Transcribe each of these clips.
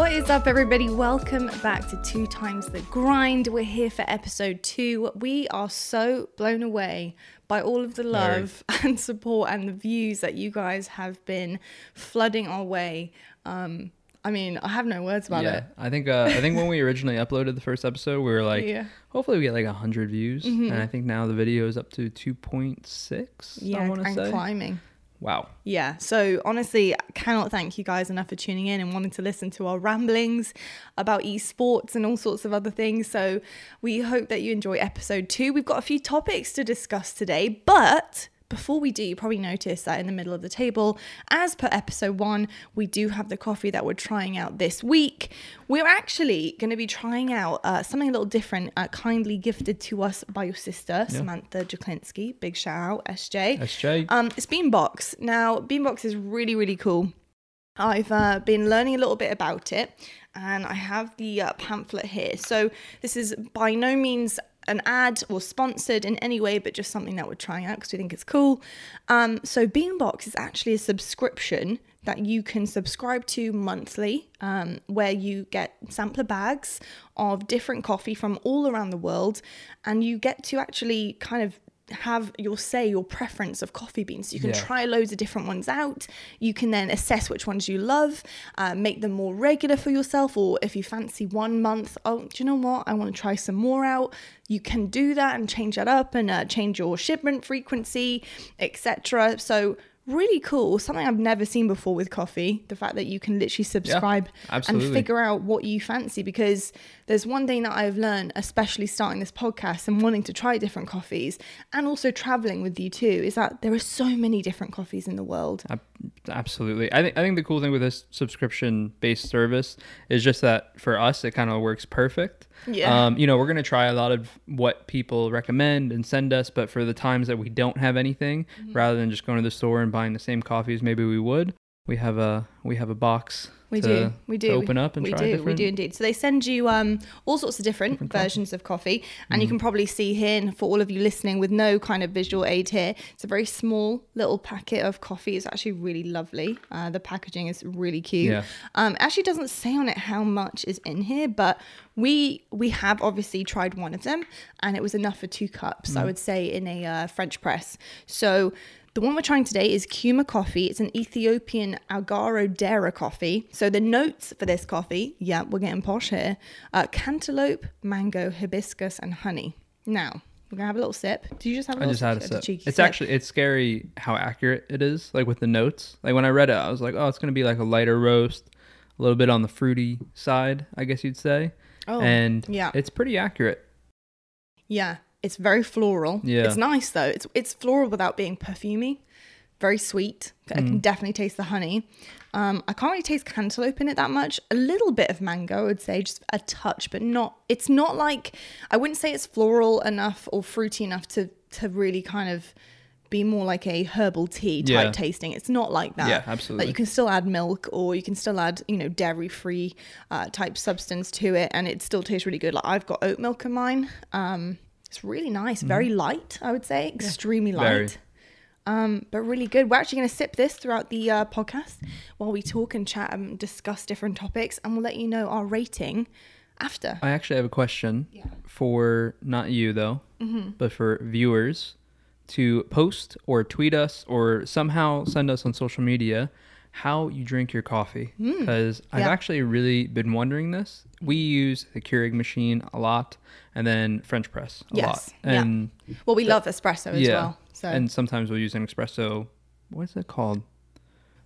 What is up, everybody? Welcome back to Two Times the Grind. We're here for episode two. We are so blown away by all of the love and support and the views that you guys have been flooding our way. Um, I mean, I have no words about yeah, it. I think uh, I think when we originally uploaded the first episode, we were like, Yeah. hopefully we get like hundred views, Mhm. and I think now the video is up to two point six. I Yeah, want to and say. climbing. Wow. Yeah. So honestly, I cannot thank you guys enough for tuning in and wanting to listen to our ramblings about esports and all sorts of other things. So we hope that you enjoy episode two. We've got a few topics to discuss today, but before we do, you probably noticed that in the middle of the table, as per episode one, we do have the coffee that we're trying out this week. We're actually going to be trying out uh, something a little different, uh, kindly gifted to us by your sister, Samantha Jaklinski. Big shout out, SJ. SJ. Um, it's Beanbox. Now, Beanbox is really, really cool. I've uh, been learning a little bit about it, and I have the uh, pamphlet here. So, this is by no means an ad or sponsored in any way, but just something that we're trying out because we think it's cool. Um, so, Beanbox is actually a subscription that you can subscribe to monthly, um, where you get sampler bags of different coffee from all around the world, and you get to actually kind of have your say, your preference of coffee beans. You can Yeah. try loads of different ones out. You can then assess which ones you love, uh, make them more regular for yourself, or if you fancy one month, oh, do you know what? I want to try some more out. You can do that and change that up and uh, change your shipment frequency, etc. So really cool. Something I've never seen before with coffee. The fact that you can literally subscribe and figure out what you fancy because there's one thing that I've learned, especially starting this podcast and wanting to try different coffees and also traveling with you too, is that there are so many different coffees in the world. Absolutely. I think I think the cool thing with this subscription based service is just that for us it kind of works perfect. Yeah. Um, you know, we're gonna try a lot of what people recommend and send us, but for the times that we don't have anything, Mm-hmm. rather than just going to the store and buying the same coffees maybe we would, we have a we have a box We to, do. We do. open up and we try do. We do indeed. So they send you um, all sorts of different, Different coffee. versions of coffee, and you Mm-hmm. can probably see here, and for all of you listening with no kind of visual aid here, it's a very small little packet of coffee. It's actually really lovely. Uh, the packaging is really cute. Yeah. Um, actually doesn't say on it how much is in here, but we we have obviously tried one of them, and it was enough for two cups. I would say in a uh, French press. So. The one we're trying today is Kuma coffee. It's an Ethiopian Algaro Dera coffee. So the notes for this coffee, yeah, we're getting posh here. Uh, cantaloupe, mango, hibiscus, and honey. Now we're gonna have a little sip. Did you just have a I little just had a sip? cheeky It's sip? actually it's scary how accurate it is, like with the notes. Like when I read it, I was like, oh, it's gonna be like a lighter roast, a little bit on the fruity side, I guess you'd say. oh, and yeah. it's pretty accurate. Yeah, it's very floral. Yeah. It's nice though. It's it's floral without being perfumey. Very sweet. I Mm. can definitely taste the honey. Um, I can't really taste cantaloupe in it that much. A little bit of mango, I would say, just a touch, but not. It's not like I wouldn't say it's floral enough or fruity enough to to really kind of be more like a herbal tea type Yeah. tasting. It's not like that. Yeah, Like absolutely. you can still add milk or you can still add, you know, dairy free uh, type substance to it and it still tastes really good. Like I've got oat milk in mine. Um, it's really nice, very light, I would say, extremely light. Mm-hmm. Very. Um, but really good. We're actually going to sip this throughout the uh, podcast while we talk and chat and discuss different topics, and we'll let you know our rating after. I actually have a question Yeah. for not you though, Mm-hmm. but for viewers to post or tweet us or somehow send us on social media how you drink your coffee because I've Hmm. Yeah. actually really been wondering this. We use the Keurig machine a lot and then French press a Yes, lot. yeah. And Well, we love espresso as yeah. well. So and sometimes we'll use an espresso what is it called?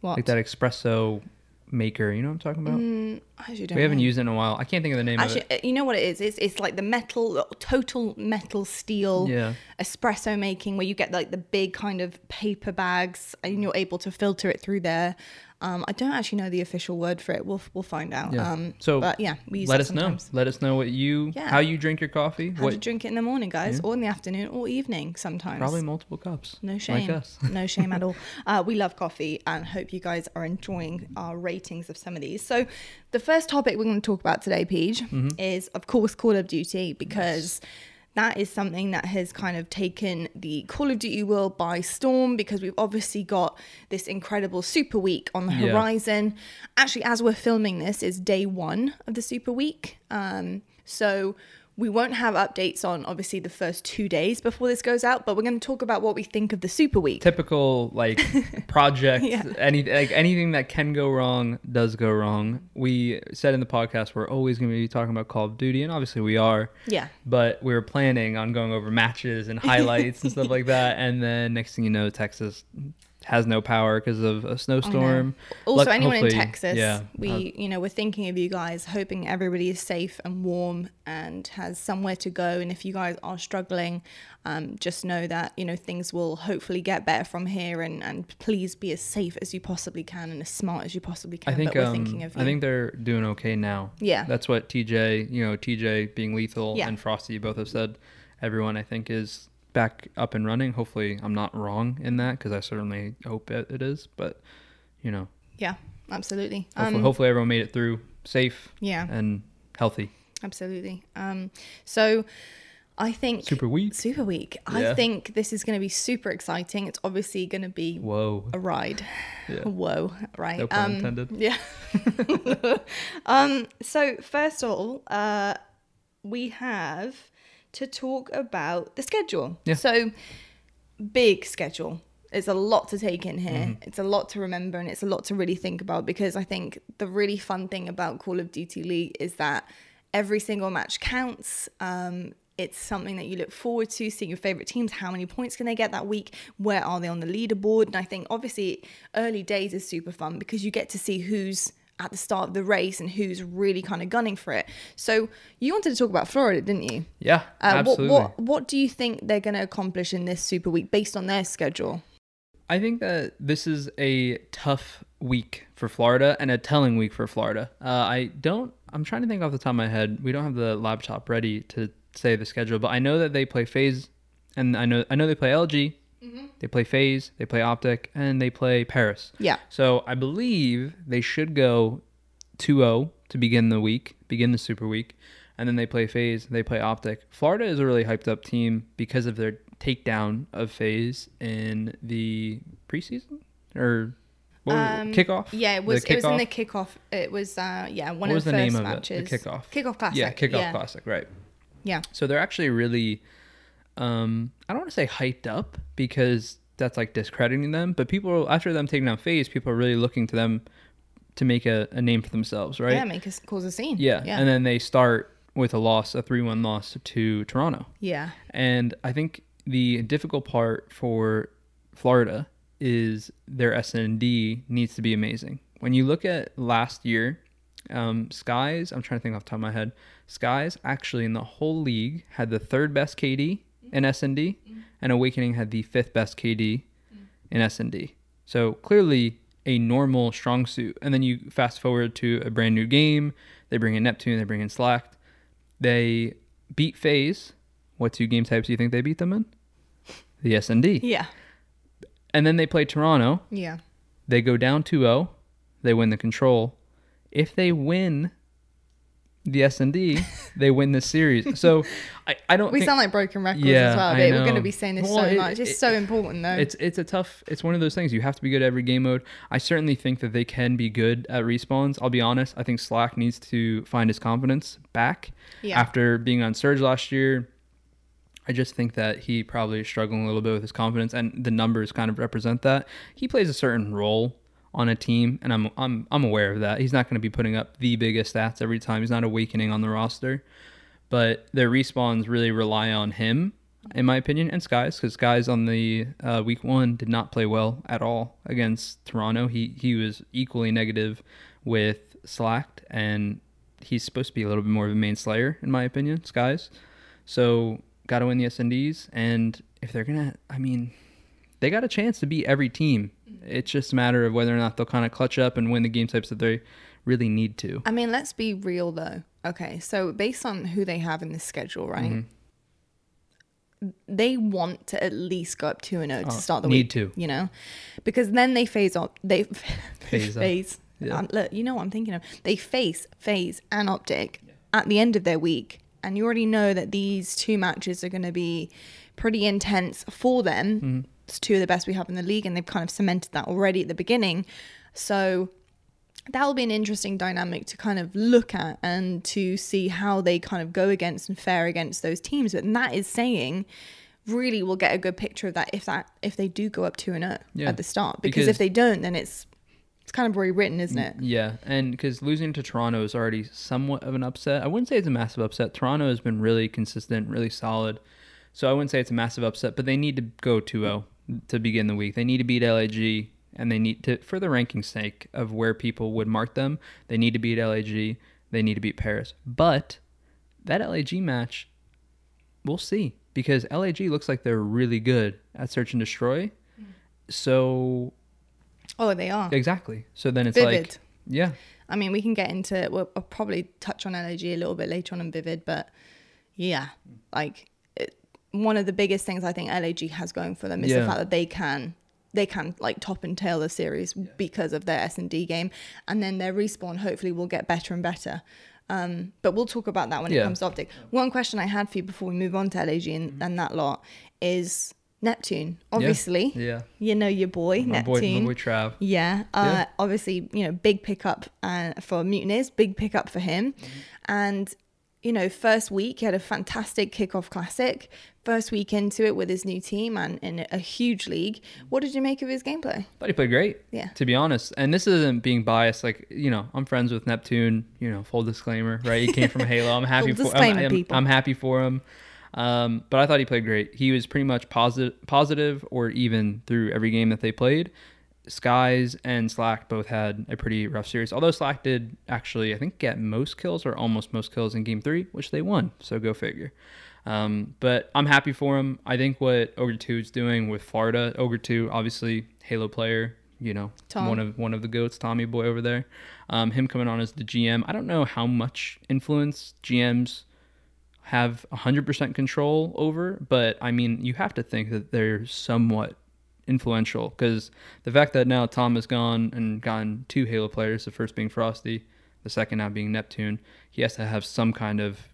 what? Like that espresso maker, you know what I'm talking about? Mm, actually don't we haven't know. used it in a while. I can't think of the name Actually, of it. uh, you know what it is? It's it's like the metal, total metal steel Yeah. espresso making, where you get like the big kind of paper bags, and you're able to filter it through there. Um, I don't actually know the official word for it. We'll we'll find out. Yeah. Um, So, but yeah, we use Let us know. Let us know what you Yeah. how you drink your coffee. How what to drink it in the morning, guys, or in the afternoon, or evening sometimes. Probably multiple cups. No shame. Like us. no shame at all. Uh, we love coffee and hope you guys are enjoying our ratings of some of these. So, the first topic we're going to talk about today, Peach, Mm-hmm. is of course Call of Duty because that is something that has kind of taken the Call of Duty world by storm because we've obviously got this incredible Super Week on the Yeah. horizon. Actually, as we're filming this, is day one of the Super Week. Um, so we won't have updates on obviously the first two days before this goes out, but we're going to talk about what we think of the Super Week. typical like project Yeah. any like anything that can go wrong does go wrong we said in the podcast we're always going to be talking about call of duty and obviously we are Yeah. but we were planning on going over matches and highlights and stuff like that and then next thing you know texas has no power because of a snowstorm Also, anyone in Texas, yeah we, uh, you know, we're thinking of you guys, hoping everybody is safe and warm and has somewhere to go. And if you guys are struggling, um, just know that you know things will hopefully get better from here. And and please be as safe as you possibly can and as smart as you possibly can. I think but we're um, thinking of you. I think they're doing okay now. Yeah. that's what TJ, you know, TJ being lethal Yeah. and Frosty both have said. Everyone, I think, is back up and running. Hopefully, I'm not wrong in that because I certainly hope it, it is. But you know, yeah, absolutely. hopefully, Um, hopefully everyone made it through safe yeah, and healthy. absolutely. Um, so I think Super week. Super Week. I think this is going to be super exciting. It's obviously going to be Whoa. a ride. Yeah. Whoa, right? No pun um, intended. Yeah. um. So first of all, uh, we have to talk about the schedule. Yeah. So big schedule. It's a lot to take in here. Mm-hmm. It's a lot to remember and it's a lot to really think about because I think the really fun thing about Call of Duty League is that every single match counts. Um, it's something that you look forward to, seeing your favorite teams. How many points can they get that week? Where are they on the leaderboard? And I think obviously early days is super fun because you get to see who's at the start of the race and who's really kind of gunning for it. So you wanted to talk about Florida, didn't you? Yeah, Uh, absolutely. What, what what do you think they're going to accomplish in this Super Week based on their schedule? I think that this is a tough week for Florida and a telling week for Florida. Uh, I don't. I'm trying to think off the top of my head. We don't have the laptop ready to say the schedule, but I know that they play FaZe, and I know I know they play LG. They play FaZe, they play Optic, and they play Paris. Yeah. So I believe they should go 2-0 to begin the week, begin the Super Week, and then they play FaZe, they play Optic. Florida is a really hyped up team because of their takedown of FaZe in the preseason or Um, kickoff. Yeah, it The was. It was in the kickoff. It was. Uh, yeah, one What of was the, the first name of matches. it? The kickoff. Kickoff classic. Yeah, kickoff yeah. classic, right? Yeah. So they're actually really, um, I don't want to say hyped up because that's like discrediting them, but people after them taking down FaZe, people are really looking to them to make a, a name for themselves, right? Yeah, make us cause a scene. Yeah. Yeah. And then they start with a loss, a 3 1 loss to Toronto. yeah. And I think the difficult part for Florida is their S&D needs to be amazing. When you look at last year, um, Skyz, I'm trying to think off the top of my head, Skyz actually in the whole league had the third best KD in S&D, mm. and Awakening had the fifth best KD mm. in S&D. So clearly a normal strong suit. And then you fast forward to a brand new game. They bring in Neptune, they bring in Slack. They beat FaZe. What two game types do you think they beat them in? The S&D. Yeah. And then they play Toronto. Yeah. They go down 2-0. They win the control. If they win the S&D, they win the series. So I, I don't We think sound like broken records Yeah, as well. I But we're going to be saying this Well, so it- much. It's it- so important, though. it's it's a tough it's one of those things you have to be good at every game mode i certainly think that they can be good at respawns i'll be honest i think slack needs to find his confidence back Yeah. after being on surge last year i just think that he probably is struggling a little bit with his confidence and the numbers kind of represent that he plays a certain role on a team and i'm i'm, I'm aware of that he's not going to be putting up the biggest stats every time he's not awakening on the roster but their respawns really rely on him, in my opinion, and Skyz, because Skyz on the uh, week one did not play well at all against Toronto. He he was equally negative with Slacked, and he's supposed to be a little bit more of a main slayer, in my opinion, Skyz. So got to win the SNDs, and if they're gonna, I mean, they got a chance to beat every team. It's just a matter of whether or not they'll kind of clutch up and win the game types that they really need to. I mean, let's be real, though. Okay. So, based on who they have in this schedule, right? Mm-hmm. They want to at least go up 2 and 0 to Oh, start the need week. to. You know? Because then they phase up. They Phase up. phase. Yeah. Um, look, you know what I'm thinking of. They face FaZe and optic at the end of their week and you already know that these two matches are going to be pretty intense for them. Mm-hmm. It's two of the best we have in the league, and they've kind of cemented that already at the beginning. So that'll be an interesting dynamic to kind of look at and to see how they kind of go against and fare against those teams. But that is saying really we'll get a good picture of that if that if they do go up 2 and 0 Yeah. at the start because, Because- if they don't then it's it's kind of rewritten isn't it mm, Yeah, and because losing to Toronto is already somewhat of an upset. I wouldn't say it's a massive upset. Toronto has been really consistent, really solid. So I wouldn't say it's a massive upset, but they need to go 2-0 to begin the week. They need to beat LAG, and they need to, for the ranking sake of where people would mark them, they need to beat LAG. They need to beat Paris. But that LAG match, we'll see because LAG looks like they're really good at search and destroy. Mm. So oh they are exactly. So then it's vivid like, yeah, i mean we can get into we'll, I'll probably touch on lag a little bit later on in vivid but yeah like one of the biggest things i think lag has going for them is the fact that they can they can like top and tail the series because of their s&d game and then their respawn hopefully will get better and better um, but we'll talk about that when it comes to optic one question i had for you before we move on to lag and, and that lot is neptune obviously yeah. you know your boy My boy, neptune my boy Trav. yeah, uh, Yeah. obviously, you know, big pickup uh, for Mutineers, big pickup for him. Mm-hmm. And, you know, first week, he had a fantastic kickoff classic. First week into it with his new team and in a huge league. What did you make of his gameplay? Thought he played great. Yeah. To be honest, and this isn't being biased. Like you know, I'm friends with Neptune. You know, full disclaimer, right? He came from Halo. I'm happy for. I'm, I'm- people. I'm happy for him. Um, but I thought he played great. He was pretty much positive, positive or even through every game that they played. Skyz and Slack both had a pretty rough series. Although Slack did actually, I think, get most kills or almost most kills in game three, which they won. So go figure. Um, but I'm happy for him. I think what Ogre 2 is doing with Florida, Ogre 2, obviously Halo player, you know, Tom. one of one of the goats, Tommy boy over there. Um, him coming on as the GM. I don't know how much influence GMs have 100% control over, but I mean, you have to think that they're somewhat influential because the fact that now Tom has gone and gotten two Halo players, the first being Frosty, the second now being Neptune, he has to have some kind of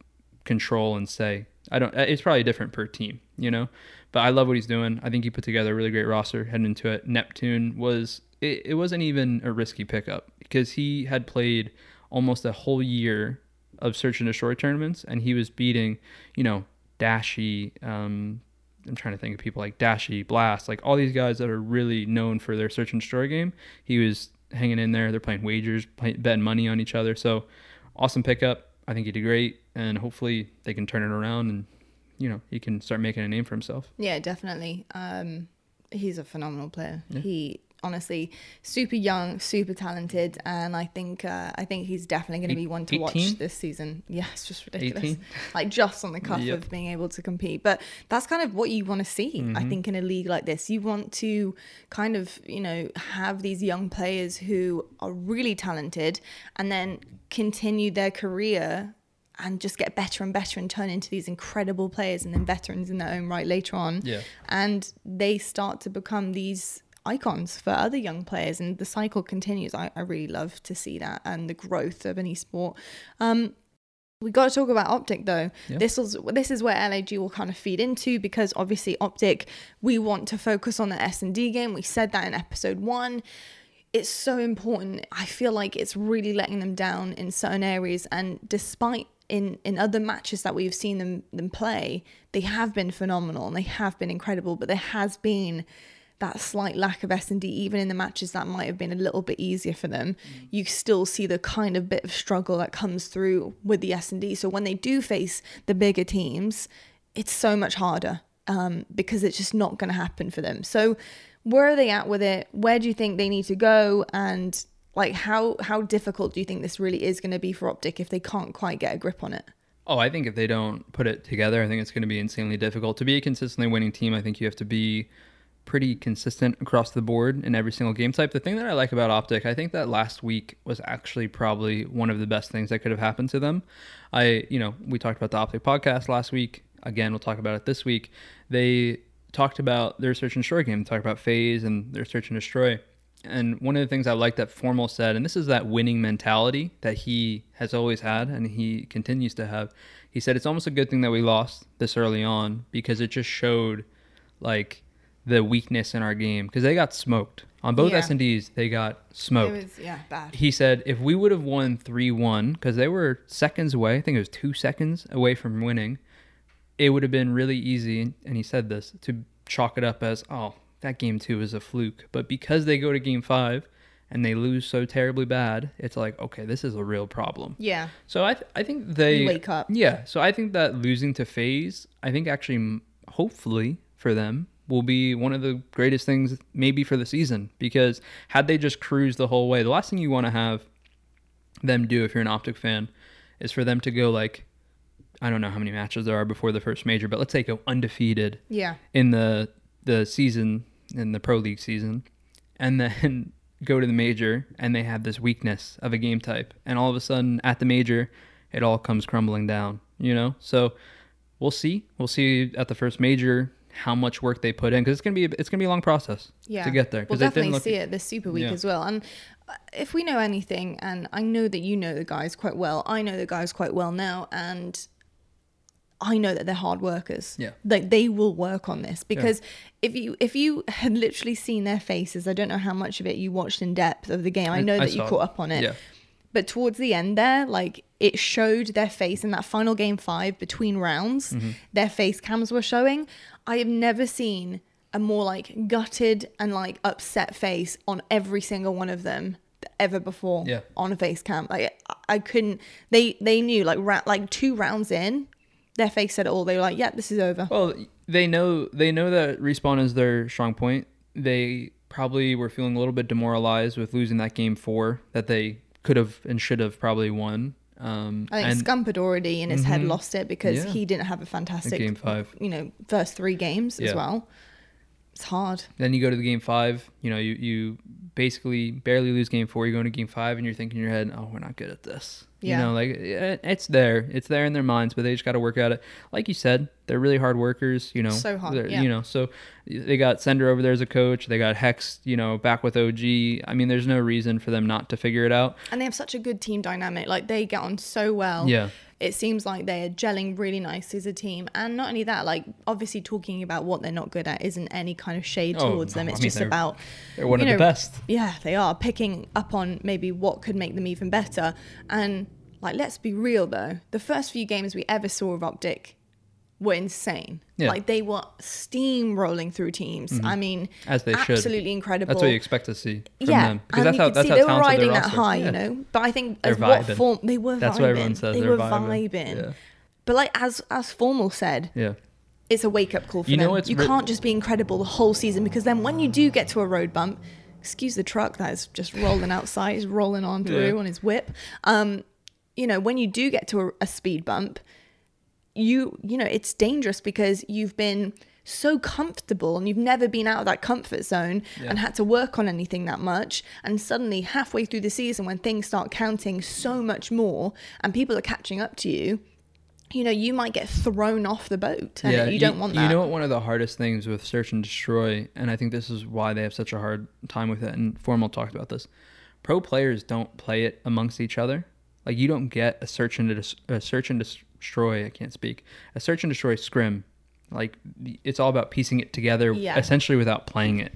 control and say. I don't. It's probably different per team, you know. But I love what he's doing. I think he put together a really great roster heading into it. Neptune was. It, it wasn't even a risky pickup because he had played almost a whole year of search and destroy tournaments, and he was beating, you know, Dashy. Um, I'm trying to think of people like Dashy, Blast, like all these guys that are really known for their search and destroy game. He was hanging in there. They're playing wagers, play, betting money on each other. So awesome pickup. I think he did great, and hopefully they can turn it around and you know he can start making a name for himself. Yeah, definitely. Um, he's a phenomenal player. Yeah. He honestly super young, super talented, and I think uh, I think he's definitely going to be one to 18? watch this season. Yeah, it's just ridiculous. 18? Like just on the cusp Yep. of being able to compete. But that's kind of what you want to see. Mm-hmm. I think in a league like this, you want to kind of you know have these young players who are really talented, and then continue their career and just get better and better and turn into these incredible players and then veterans in their own right later on. Yeah. And they start to become these icons for other young players and the cycle continues. I, I really love to see that and the growth of an esport. Um we got to talk about Optic though. Yeah. This was this is where LAG will kind of feed into because obviously Optic we want to focus on the S and D game. We said that in episode 1 it's so important. I feel like it's really letting them down in certain areas, and despite in in other matches that we've seen them them play, they have been phenomenal and they have been incredible. But there has been that slight lack of S and D, even in the matches that might have been a little bit easier for them. You still see the kind of bit of struggle that comes through with the S and D. So when they do face the bigger teams, it's so much harder um, because it's just not going to happen for them. So where are they at with it? Where do you think they need to go? And like how how difficult do you think this really is going to be for Optic if they can't quite get a grip on it? Oh, I think if they don't put it together, I think it's going to be insanely difficult. To be a consistently winning team, I think you have to be pretty consistent across the board in every single game type. The thing that I like about Optic, I think that last week was actually probably one of the best things that could have happened to them. I, you know, we talked about the Optic podcast last week. Again, we'll talk about it this week. They talked about their search and destroy game, talked about FaZe and their search and destroy. And one of the things I like that Formal said, and this is that winning mentality that he has always had and he continues to have. He said it's almost a good thing that we lost this early on because it just showed like the weakness in our game because they got smoked on both Yeah. S and D's. They got It smoked. was yeah bad. he said if we would have won 3-1 because they were seconds away i think it was two seconds away from winning it would have been really easy and he said this to chalk it up as oh that game two is a fluke but because they go to game five and they lose so terribly bad it's like okay this is a real problem Yeah, so i, th- I think they wake up. yeah so i think that losing to FaZe i think actually hopefully for them will be one of the greatest things maybe for the season because had they just cruised the whole way the last thing you want to have them do if you're an optic fan is for them to go like i don't know how many matches there are before the first major but let's say go undefeated yeah, in the the season in the pro league season and then go to the major and they have this weakness of a game type and all of a sudden at the major it all comes crumbling down you know? So we'll see. We'll see at the first major how much work they put in because it's gonna be it's gonna be a long process yeah. to get there We'll it didn't definitely look- see it this Super Week Yeah. as well. And uh, if we know anything, and I know that you know the guys quite well, I know the guys quite well now, and I know that they're hard workers. Yeah. like they will work on this because if you if you had literally seen their faces, I don't know how much of it you watched in depth of the game. I know that you saw caught up on it. yeah But towards the end there, like it showed their face in that final game five between rounds, Mm-hmm. their face cams were showing. I have never seen a more like gutted and like upset face on every single one of them ever before Yeah. on a face cam. Like I- couldn't they they knew like ra- like two rounds in, their face said it all. They were like, Yeah, this is over. Well, they know they know that respawn is their strong point. They probably were feeling a little bit demoralized with losing that game four that they could have and should have probably won. Um, I think and Scump had already in his head Mhm. lost it because Yeah. he didn't have a fantastic game five. you know, first three games as well. It's hard. Then you go to the game five. You know, you you basically barely lose game four. You go into game five, and you're thinking in your head, "Oh, we're not good at this." Yeah. You know, like it, it's there, it's there in their minds, but they just got to work at it. Like you said, they're really hard workers. You know, So hard, yeah. You know, so they got Sender over there as a coach. They got Hecz, you know, back with OG. I mean, there's no reason for them not to figure it out. and they have such a good team dynamic. Like they get on so well. Yeah. It seems like they are gelling really nice as a team. And not only that, like obviously talking about what they're not good at isn't any kind of shade Oh, towards them. no, I It's mean, just they're- about They're one of the best. Yeah, they are picking up on maybe what could make them even better. And like let's be real though, the first few games we ever saw of Optic were insane. Yeah. Like they were steamrolling through teams. I mean, Mm-hmm. As they should. absolutely incredible That's what you expect to see from yeah, them and that's how that's see how they were riding that high, Yeah. you know. But I think They're as what form they were That's vibing. what everyone says, They they're were vibing. vibing. Yeah. But like as as formal said, Yeah. it's a wake up call for You them. you re- can't just be incredible the whole season because then when you do get to a road bump, excuse the truck that is just rolling outside, he's rolling on through on his whip. Um, you know, when you do get to a, a speed bump, you you know it's dangerous because you've been so comfortable and you've never been out of that comfort zone Yeah. and had to work on anything that much and suddenly halfway through the season when things start counting so much more and people are catching up to you you know you might get thrown off the boat and you don't want that You know what? One of the hardest things with search and destroy, and I think this is why they have such a hard time with it. And Formal talked about this. Pro players don't play it amongst each other. Like you don't get a search and des- a search and destroy. I can't speak. A search and destroy scrim. Like it's all about piecing it together, Yeah. essentially without playing it.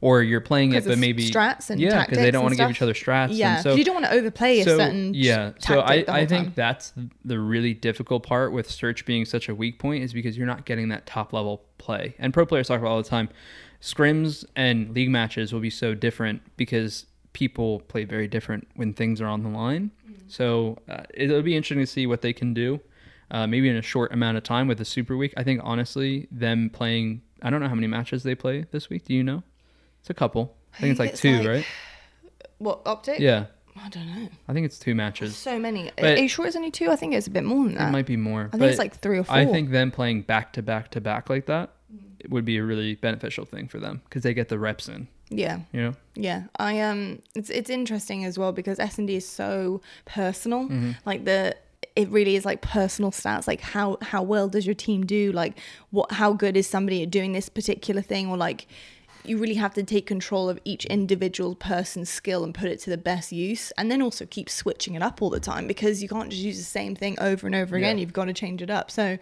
Or you're playing it, but maybe strats and yeah, because they don't want to give each other strats. yeah and so you don't want to overplay a certain yeah so i, I think time. that's the really difficult part with search being such a weak point is because you're not getting that top level play and pro players talk about all the time scrims and league matches will be so different because people play very different when things are on the line Mm-hmm. so uh, it'll be interesting to see what they can do uh, maybe in a short amount of time with the super week. I think honestly them playing i don't know how many matches they play this week. Do you know? It's a couple. I think, it's like it's two like- right? what optic? Yeah. I don't know. I think it's two matches. So many. But- are you sure it's only two? I think it's a bit more than that. It might be more. i think it's like three or four. I think them playing back to back to back like that would be a really beneficial thing for them because they get the reps in. yeah. You know, Yeah, I um, it's it's interesting as well because S and D is so personal. Mm-hmm. Like the, it really is like personal stats. Like how how well does your team do? Like what how good is somebody at doing this particular thing? Or like, you really have to take control of each individual person's skill and put it to the best use and then also keep switching it up all the time because you can't just use the same thing over and over again Yeah. you've got to change it up so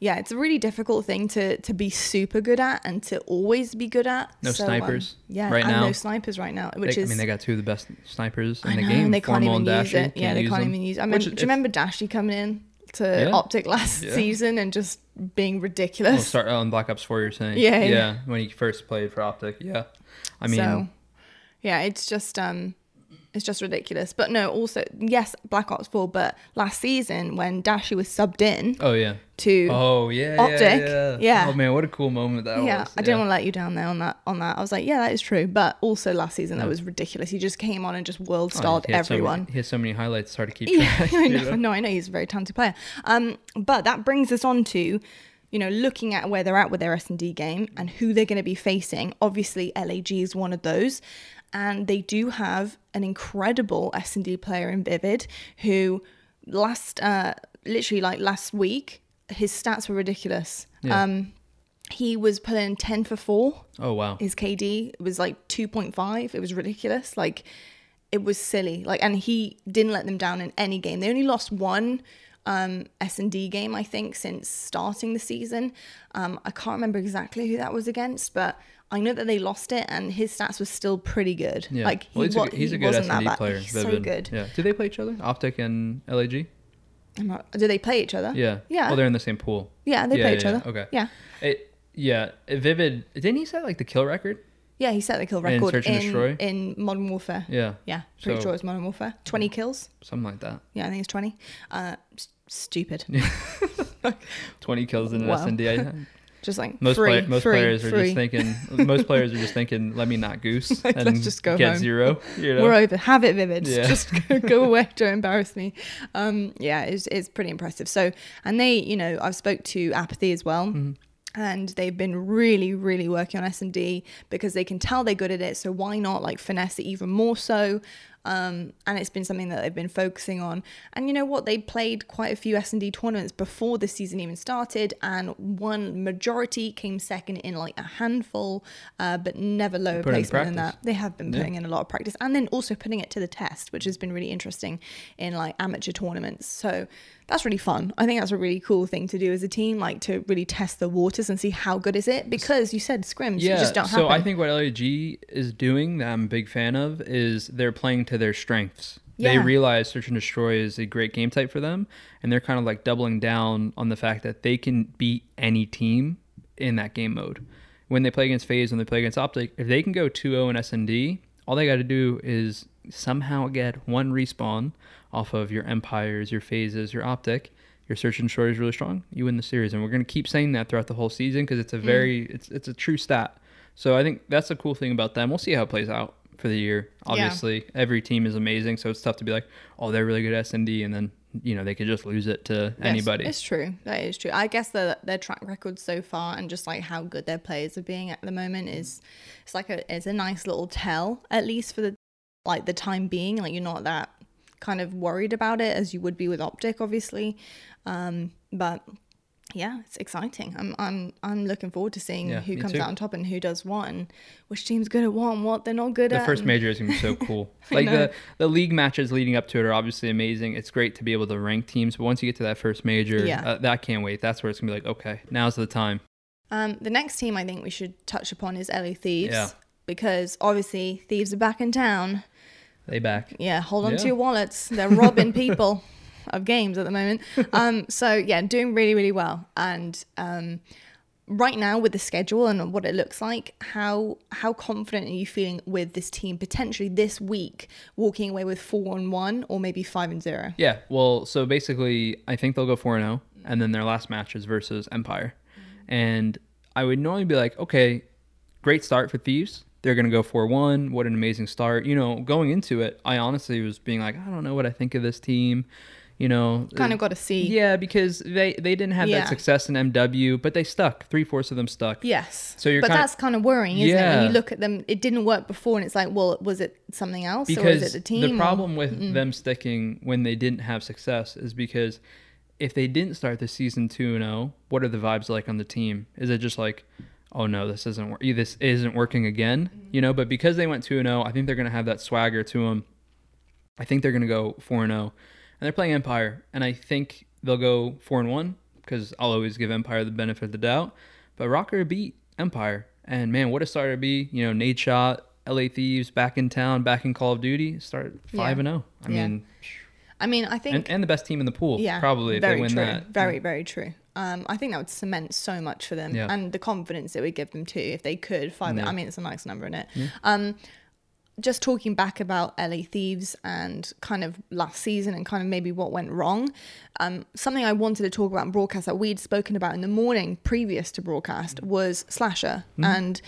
yeah it's a really difficult thing to to be super good at and to always be good at No So, um, snipers yeah right and now. no snipers right now which They- is I mean, they got two of the best snipers in I the know, game. and they can't Formal even and use Dashy. it. Yeah, they can't them. even use. I Which mean, do you remember Dashy coming in to Yeah. Optic last Yeah. season and just being Well, ridiculous? start on Black Ops 4, you're saying? Yeah, yeah. yeah. when he first played for Optic, yeah. I mean, so, yeah, it's just um, it's just ridiculous. But no, also yes, Black Ops Four. But last season when Dashy was subbed in oh yeah, to oh yeah, yeah, Optic, yeah. yeah. Oh man, what a cool moment that was. yeah, was. I didn't want to let you down there on that. On that, I was like, yeah, that is true. But also last season that was ridiculous. He just came on and just world Oh, starred he had so everyone. he has so many highlights. It's hard to keep Yeah, track. I you know. know? No, I know he's a very talented player. Um, but that brings us on to, you know, looking at where they're at with their S and D game and who they're going to be facing. Obviously, LAG is one of those, and they do have an incredible S and D player in Vivid, who last, uh, literally like last week, his stats were ridiculous. Yeah. Um, he was pulling ten for 4. Oh wow. his KD was like 2.5. It was ridiculous. Like it was silly. Like and he didn't let them down in any game. They only lost one um S&D game I think since starting the season. Um I can't remember exactly who that was against, but I know that they lost it and his stats were still pretty good. Yeah. Like he, well, he's, a, he's he a good wasn't S that and D bad. player. He's so good. Yeah. Do they play each other? Optic and LAG? Not- do they play each other? Yeah. Yeah. Well, they're in the same pool. Yeah, they Yeah, play yeah, each other. Okay. Yeah. It, yeah. Vivid. Didn't he set like the kill record? Yeah, he set the kill record and in, in Modern Warfare. Yeah. Yeah, pretty So- sure it's Modern Warfare. 20 kills. Something like that. Yeah, I think it's 20. Uh, s- stupid. 20 kills in an Wow. S&D. Just like Most free, play- most free, players are just thinking. most players are just thinking, "Let me not goose Like, and let's just go get home. zero." You know? We're over. Have it, Vivid. Yeah. Just go, go away. Don't embarrass me. Um, yeah, it's, it's pretty impressive. So, and they, you know, I've spoke to Apathy as well. Mm-hmm. And they've been really, really working on S and D because they can tell they're good at it. So why not like finesse it even more so? Um, and it's been something that they've been focusing on. And you know what? They played quite a few S and D tournaments before the season even started, and one majority came second in like a handful, uh, but never lower put placement than that. They have been Yeah. putting in a lot of practice and then also putting it to the test, which has been really interesting in like amateur tournaments. So that's really fun. I think that's a really cool thing to do as a team, like to really test the waters and see how good is it. Because you said scrims, you Yeah. just don't so happen. I think what LAG is doing that I'm a big fan of is they're playing to their strengths. Yeah. They realize search and destroy is a great game type for them, and they're kind of like doubling down on the fact that they can beat any team in that game mode. When they play against FaZe, when they play against Optic, if they can go 2-0 in S&D, all they got to do is somehow get one respawn off of your Empires, your FaZes, your Optic. Your search and destroy is really strong. You win the series, and we're gonna keep saying that throughout the whole season because it's a mm. very it's it's a true stat. So I think that's the cool thing about them. We'll see how it plays out for the year. Obviously, every team is amazing, so it's tough to be like, oh, they're really good at D, and then you know they could just lose it to Yes, anybody. It's true. That is true. I guess their their track record so far and just like how good their players are being at the moment is it's like a it's a nice little tell at least for the like the time being. Like you're not that kind of worried about it as you would be with Optic, obviously. Um, but yeah, it's exciting. I'm I'm I'm looking forward to seeing Yeah, who comes too. out on top and who does what and which team's good at what and what they're not good at. the first major is gonna be so cool. Like know. the the league matches leading up to it are obviously amazing. It's great to be able to rank teams, but once you get to that first major, Yeah. uh, that can't wait. That's where it's gonna be like, okay, now's the time. Um, the next team I think we should touch upon is LA Thieves. Yeah. Because obviously Thieves are back in town. They back. Yeah, hold on Yeah. to your wallets. They're robbing people of games at the moment. Um, so yeah, doing really, really well. And um, right now with the schedule and what it looks like, how how confident are you feeling with this team potentially this week walking away with four and one or maybe five and zero? Yeah. Well, so basically, I think they'll go four and zero, and then their last match is versus Empire, and I would normally be like, okay, great start for Thieves. They're gonna go four one. What an amazing start. You know, going into it, I honestly was being like, I don't know what I think of this team. You know, Kind of got to see. yeah, because they they didn't have Yeah. that success in MW, but they stuck. Three fourths of them stuck. Yes. So you're but kinda- that's kind of worrying, isn't it? When you look at them, it didn't work before, and it's like, well, was it something else, or because is it the team? or- problem with them sticking when they didn't have success is because if they didn't start the season 2 and 0 what are the vibes like on the team is it just like oh no, this isn't wor- this isn't working again, mm-hmm. you know. But because they went two and zero, I think they're going to have that swagger to them. I think they're going to go four and zero, and they're playing Empire, and I think they'll go four and one because I'll always give Empire the benefit of the doubt. But Rocker beat Empire, and man, what a start to be! You know, Nadeshot, LA Thieves back in town, back in Call of Duty, start five Yeah. and zero. I Yeah. mean, I mean, I think and, and the best team in the pool, yeah, probably if very they win true. that. Very, very true. Um, I think that would cement so much for them, Yeah. and the confidence it would give them too if they could five. Yeah. I mean, it's a nice number, is it? Um, just talking back about LA Thieves and kind of last season and kind of maybe what went wrong. Um, something I wanted to talk about in broadcast that we'd spoken about in the morning previous to broadcast was Slasher Mm-hmm. and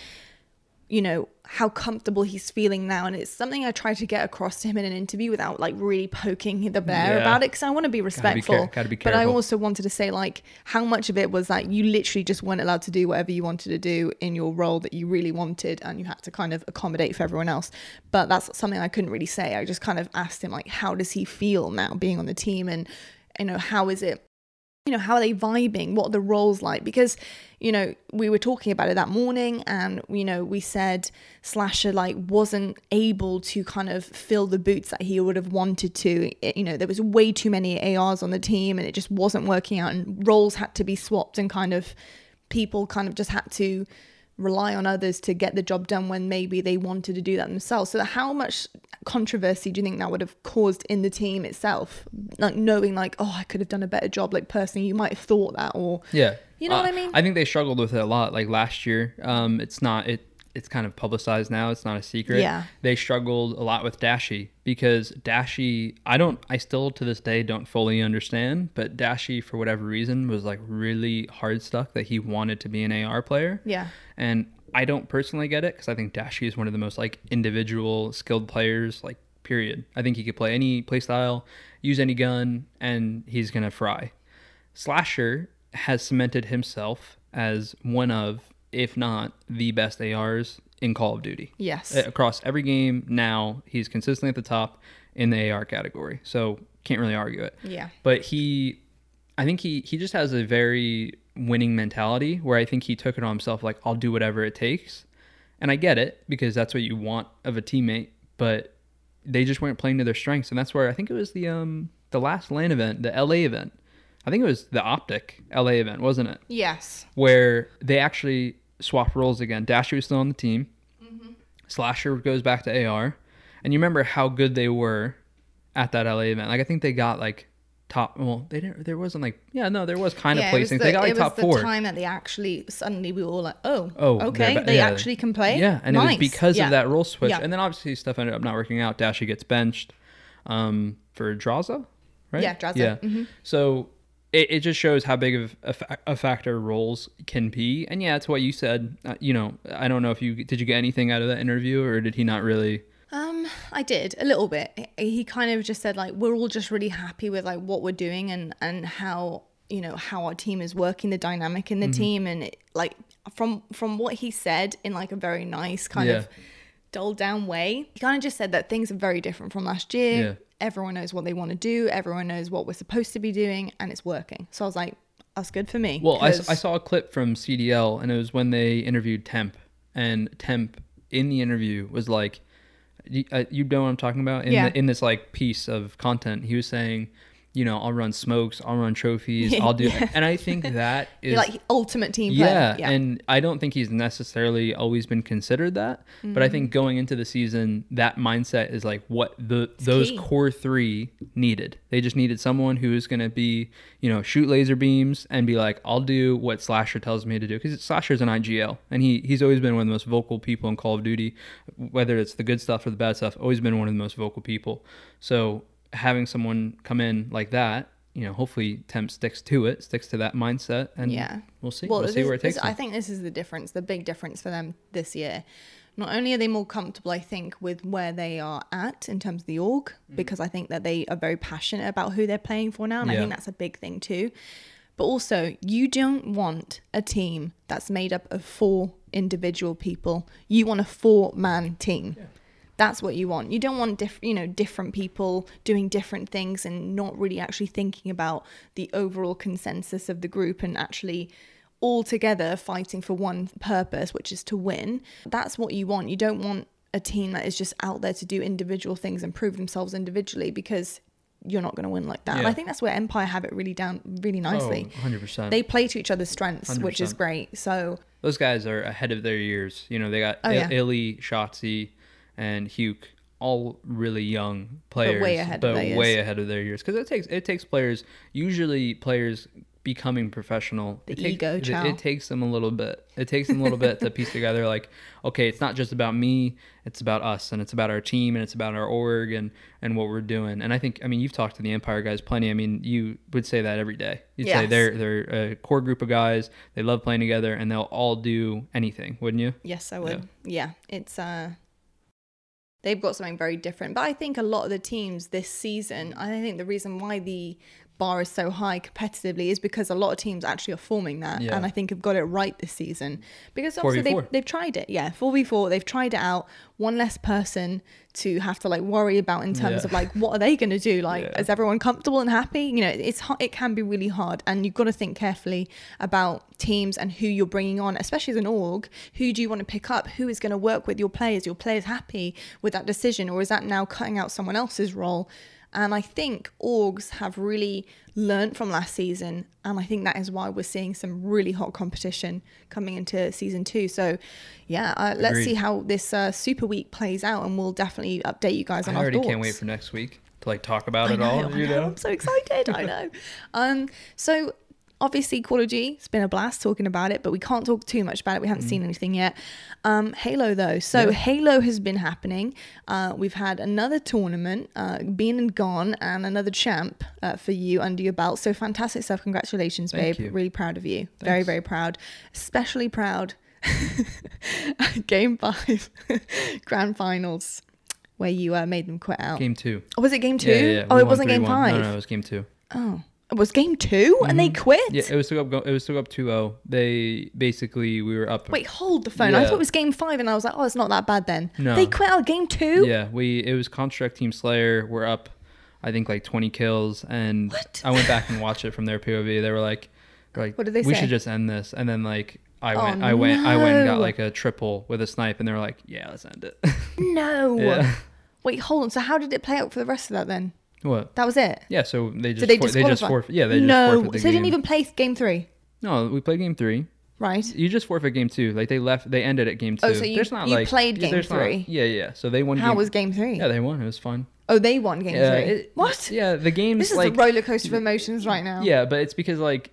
you know how comfortable he's feeling now. And it's something i try to get across to him in an interview without like really poking the bear Yeah. about it because i want to be be respectful care- gotta be but i also wanted to say like how much of it was that you literally just weren't allowed to do whatever you wanted to do in your role that you really wanted and you had to kind of accommodate for everyone else. But that's something i couldn't really say. I just kind of asked him like how does he feel now being on the team? And you know how is it you know how are they vibing? What are the roles like? Because you know we were talking about it that morning and you know we said slasher like wasn't able to kind of fill the boots that he would have wanted to. It- you know there was way too many ars on the team and it just wasn't working out and roles had to be swapped and kind of people kind of just had to rely on others to get the job done when maybe they wanted to do that themselves. So how much controversy do you think that would have caused in the team itself? Like knowing like, oh, I could have done a better job. Like personally, you might have thought that or Yeah. You know what Uh, I mean? I think they struggled with it a lot. Like last year, um, it's not it. It's kind of publicized now. It's not a secret. Yeah. They struggled a lot with Dashy because Dashy, I don't, I still to this day don't fully understand, but Dashy for whatever reason was like really hard stuck that he wanted to be an AR player. Yeah. And I don't personally get it because I think Dashy is one of the most like individual skilled players, like period. I think he could play any play style, use any gun, and he's gonna fry. Slasher has cemented himself as one of, if not the best ARs in Call of Duty. Yes. Across every game now, he's consistently at the top in the AR category. So can't really argue it Yeah. but he i think he he just has a very winning mentality where i think he took it on himself like i'll do whatever it takes and i get it because that's what you want of a teammate but they just weren't playing to their strengths and that's where i think it was the um the last LAN event the la event i think it was the optic la event wasn't it Yes. where they actually swapped roles again. Dasher was still on the team. Slasher goes back to AR, and you remember how good they were at that LA event. Like I think they got like top. Well, they didn't. There wasn't like yeah, no, there was kind of yeah, was placing. the, they got like it was the time that they actually suddenly we were all like, oh, Oh, okay, ba- they yeah. actually can play. Yeah, and it was because Yeah. of that role switch. And then obviously stuff ended up not working out. Dashy gets benched um, for Drazah, right? Yeah, Drazah. Yeah. Mhm. So it, it just shows how big of a, fa- a factor roles can be. And yeah, it's what you said. Uh, you know, I don't know if you did you get anything out of that interview or did he not really? Um, I did a little bit. He he kind of just said like we're all just really happy with like what we're doing and and how you know how our team is working, the dynamic in the Mm-hmm. team, and it, like from from what he said in like a very nice kind Yeah. of dulled down way. He kind of just said that things are very different from last year. Yeah. Everyone knows what they want to do. Everyone knows what we're supposed to be doing, and it's working. So I was like, that's good for me. Well, I, I saw a clip from CDL, and it was when they interviewed Temp, and Temp in the interview was like, "You, uh, you know what I'm talking about?" In, Yeah. the, in this like piece of content, he was saying, "You know, I'll run smokes, I'll run trophies, I'll do," Yeah. and I think that is You're like ultimate team player. yeah, and I don't think he's necessarily always been considered that. But I Mm-hmm. think going into the season, that mindset is like what the those key. core three needed. They just needed someone who is going to be, you know, shoot laser beams and be like, I'll do what Slasher tells me to do because Slasher's an IGL, and he he's always been one of the most vocal people in Call of Duty, whether it's the good stuff or the bad stuff. Always been one of the most vocal people. So having someone come in like that. You know, hopefully Temp sticks to it, sticks to that mindset, and Yeah. we'll see. Well, we'll see where it this- I think this is the difference, the big difference for them this year. Not only are they more comfortable, I think, with where they are at in terms of the org, mm. because I think that they are very passionate about who they're playing for now, and I think that's a big thing too. But also, you don't want a team that's made up of four individual people. You want a four-man team. That's what you want. You don't want diff- you know different people doing different things and not really actually thinking about the overall consensus of the group and actually all together fighting for one purpose, which is to win. That's what you want. You don't want a team that is just out there to do individual things and prove themselves individually because you're not going to win like that. And I think that's where Empire have it really down really oh, nicely. Oh, 100%. They play to each other's strengths, which is great. So Those guys are ahead of their years. You know, they got Oh, Il- yeah. Illy, Shotzzy, and Huke, all really young players, way ahead of but years. way ahead of their years. Because it takes it takes players, usually players becoming professional. The it takes, ego it, it takes them a little bit. It takes them a little bit to piece together. Like, okay, it's not just about me. It's about us, and it's about our team, and it's about our org, and and what we're doing. And I think, I mean, you've talked to the Empire guys plenty. I mean, you would say that every day. You'd say they're they're a core group of guys. They love playing together, and they'll all do anything, wouldn't you? Yes, I would. Yeah. it's uh they've got something very different. But I think a lot of the teams this season, I think the reason why the bar is so high competitively is because a lot of teams actually are forming that Yeah. and I think have got it right this season. Because obviously they've, they've tried it. Yeah, 4v4, they've tried it out. One less person to have to like worry about in terms Yeah. of like what are they going to do? Like Yeah. is everyone comfortable and happy? You know, it's it can be really hard and you've got to think carefully about teams and who you're bringing on, especially as an org. Who do you want to pick up? Who is going to work with your players? Your players happy with that decision, or is that now cutting out someone else's role? And I think orgs have really learnt from last season, and I think that is why we're seeing some really hot competition coming into season two. So, yeah, uh, let's see how this uh, Super Week plays out, and we'll definitely update you guys I on our already thoughts. can't wait for next week to like talk about I it know, all. I you know, know, I'm so excited. I know. Um, so obviously Call of Duty, it's been a blast talking about it, but we can't talk too much about it. We haven't seen anything yet. Um, Halo though, so Mm. Yeah. Halo has been happening. Uh, we've had another tournament, uh, been and gone, and another champ uh, for you under your belt. So fantastic stuff! Congratulations, Thank babe. you. Really proud of you. Very Thanks. very proud. Especially proud. game five, grand finals. Where you uh, made them quit out. game two. Oh, was it game two? Yeah, yeah, yeah. Oh, We it wasn't game 3-1. five. No, no, it was game two. Oh, it was game 2 and they quit. Mm-hmm. Yeah, it was still up. It was still up 2-0. They basically we were up. Wait, hold the phone. I thought it was game five, and I was like, oh, it's not that bad then. No. They quit out game two. Yeah, we it was Construct Team Slayer. We're up, I think like 20 kills, and What? I went back and watched it from their POV. They were like, like, What did they we say? should just end this. And then like I Oh, went, I went, I went and got like a triple with a snipe, and they were like, yeah, let's end it. No. yeah. Wait, hold on. So how did it play out for the rest of that then? What? That was it. Yeah. So they just Did they for- they just disqualify? forfeit. Yeah, they just no. forfeit the so they didn't even play game three, No, we played game three. right? You just forfeit game two. Like they left, they ended at game oh, two. Oh, so you- There's not you like played game there's not- three? yeah, yeah. So they won. How game, was game three? Yeah, they won. It was fun. Oh, they won game Yeah, three. it- what? Yeah, the game's This is like a roller coaster of emotions right now. Yeah, but it's because like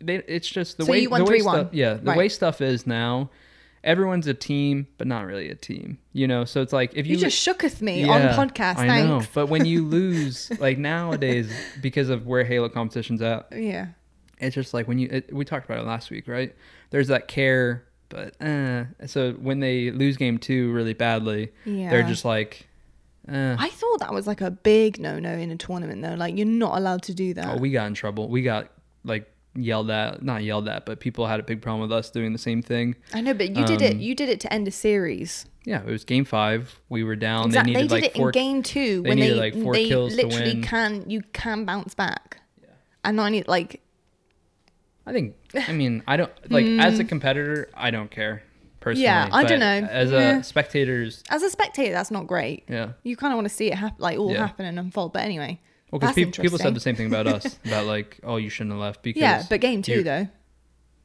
they it's just the So way you won the way 3-1. stuff yeah, the Right. way stuff is now, everyone's a team, but not really a team. You know, so it's like if You you, just shooketh me Yeah, on podcast. I Thanks. know, but when you lose like nowadays because of where Halo competition's at, Yeah. it's just like when you it, we talked about it last week, right? There's that care, but uh, so when they lose game 2 really badly, Yeah. they're just like uh, I thought that was like a big no-no in a tournament, though. Like you're not allowed to do that. Oh, we got in trouble. We got like yelled at, not yelled at, but people had a big problem with us doing the same thing. I know, but you did it. Um, You did it to end a series. Yeah, it was game five. We were down. Exactly. They They, did like it four. in game two they when they like, four they kills to literally win. can you can bounce back. yeah. And I need like I think. I mean, I don't like as a competitor. I don't care personally. Hmm. Yeah, I don't know. As Yeah. a spectators, as a spectator, that's not great. yeah. You kind of want to see it happen, like all Yeah. happen and unfold. But anyway, Well, because That's people said the same thing about us about like, oh, you shouldn't have left because yeah. But game two you- though,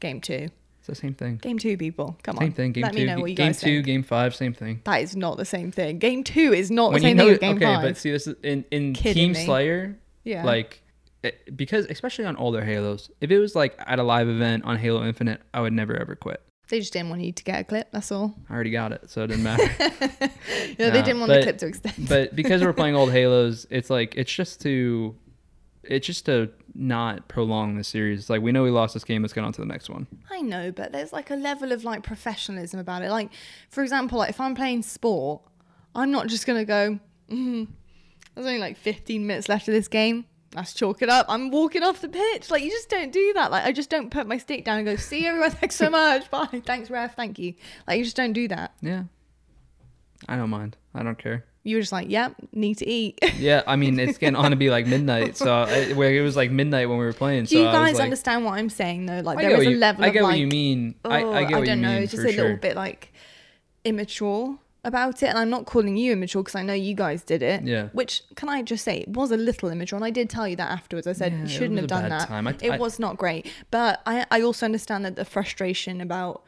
game two, It's the same thing. game two, people, come Same on, thing. Game let two. me know what you game guys two. think. Game five. Same thing. That is not the same thing. Game two is not the when you same know, thing as game okay, five. but see, this is in in Kidding Team me. Slayer. yeah, Like, it, because especially on older Halos, if it was like at a live event on Halo Infinite, I would never ever quit. They just didn't want you to get a clip. That's all. I already got it, so it didn't matter. Yeah, they didn't want but- the clip to extend. but because we're playing old Halos, it's like it's just to, it's just to not prolong the series. It's like we know we lost this game. Let's get on to the next one. I know, but there's like a level of like professionalism about it. Like, for example, like if I'm playing sport, I'm not just gonna go. Mm, there's only like 15 minutes left of this game. Let's chalk it up. I'm walking off the pitch. Like you just don't do that. Like I just don't put my stick down and go, "See everyone. Thanks so much. Bye. Thanks, ref. Thank you." Like you just don't do that. Yeah, I don't mind. I don't care. You were just like, "Yep, need to eat." Yeah, I mean it's getting on to be like midnight, so I, where it was like midnight when we were playing. Do so you I guys like, understand what I'm saying though? Like I there get is a you- level I of get like, what you mean. I, oh, I get oh, what don't you know, mean just a sure. little bit like immature about it. And I'm not calling you immature because I know you guys did it. Yeah. Which can I just say it was a little immature, and I did tell you that afterwards. I said Yeah, you shouldn't have done that. I- it I- was not great, but I I also understand that the frustration about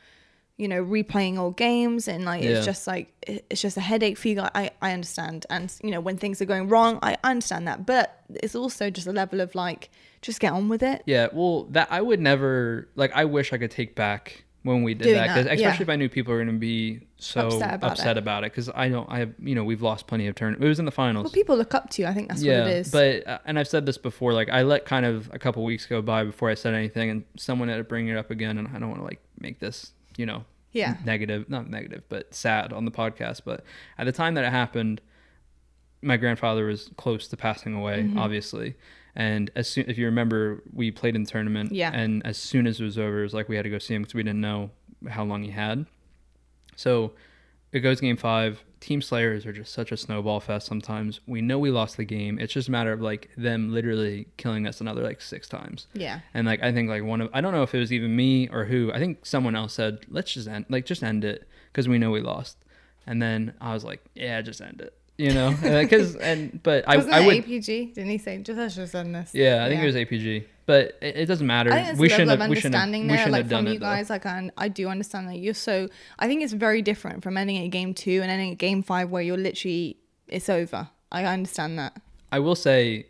you know replaying old games and like Yeah. it's just like it's just a headache for you. guys. I I understand, and you know when things are going wrong, I understand that, but it's also just a level of like just get on with it. Yeah, well, that I would never like. I wish I could take back when we did Doing that, 'cause- that, especially yeah. if I knew people were going to be so Upset about upset it. about it. Because I don't, I have, you know, we've lost plenty of turn. It was in the finals. Well, people look up to you. I think that's yeah, what it is. but uh, and I've said this before. Like I let kind of a couple weeks go by before I said anything, and someone had to bring it up again, and I don't want to like make this, you know, yeah. negative, not negative, but sad on the podcast. But at the time that it happened, my grandfather was close to passing away, Mm-hmm. obviously. And as soon, if you remember, we played in the tournament. Yeah. And as soon as it was over, it was like we had to go see him because we didn't know how long he had. So it goes game five. Team Slayers are just such a snowball fest sometimes. We know we lost the game. It's just a matter of like them literally killing us another like six times. Yeah. And like I think like one of I don't know if it was even me or who. I think someone else said, "Let's just end like just end it because we know we lost." And then I was like, "Yeah, just end it." You know, uh, because and but I Wasn't I would APG? Didn't he say just let's just end this? yeah I think it was APG, but it, it doesn't matter. I think it's we shouldn't have we shouldn't have, we shouldn't like have done it you though. guys. Like, I, I do understand that you're so. I think it's very different from ending at game two and ending at game five, where you're literally it's over. I understand that. I will say,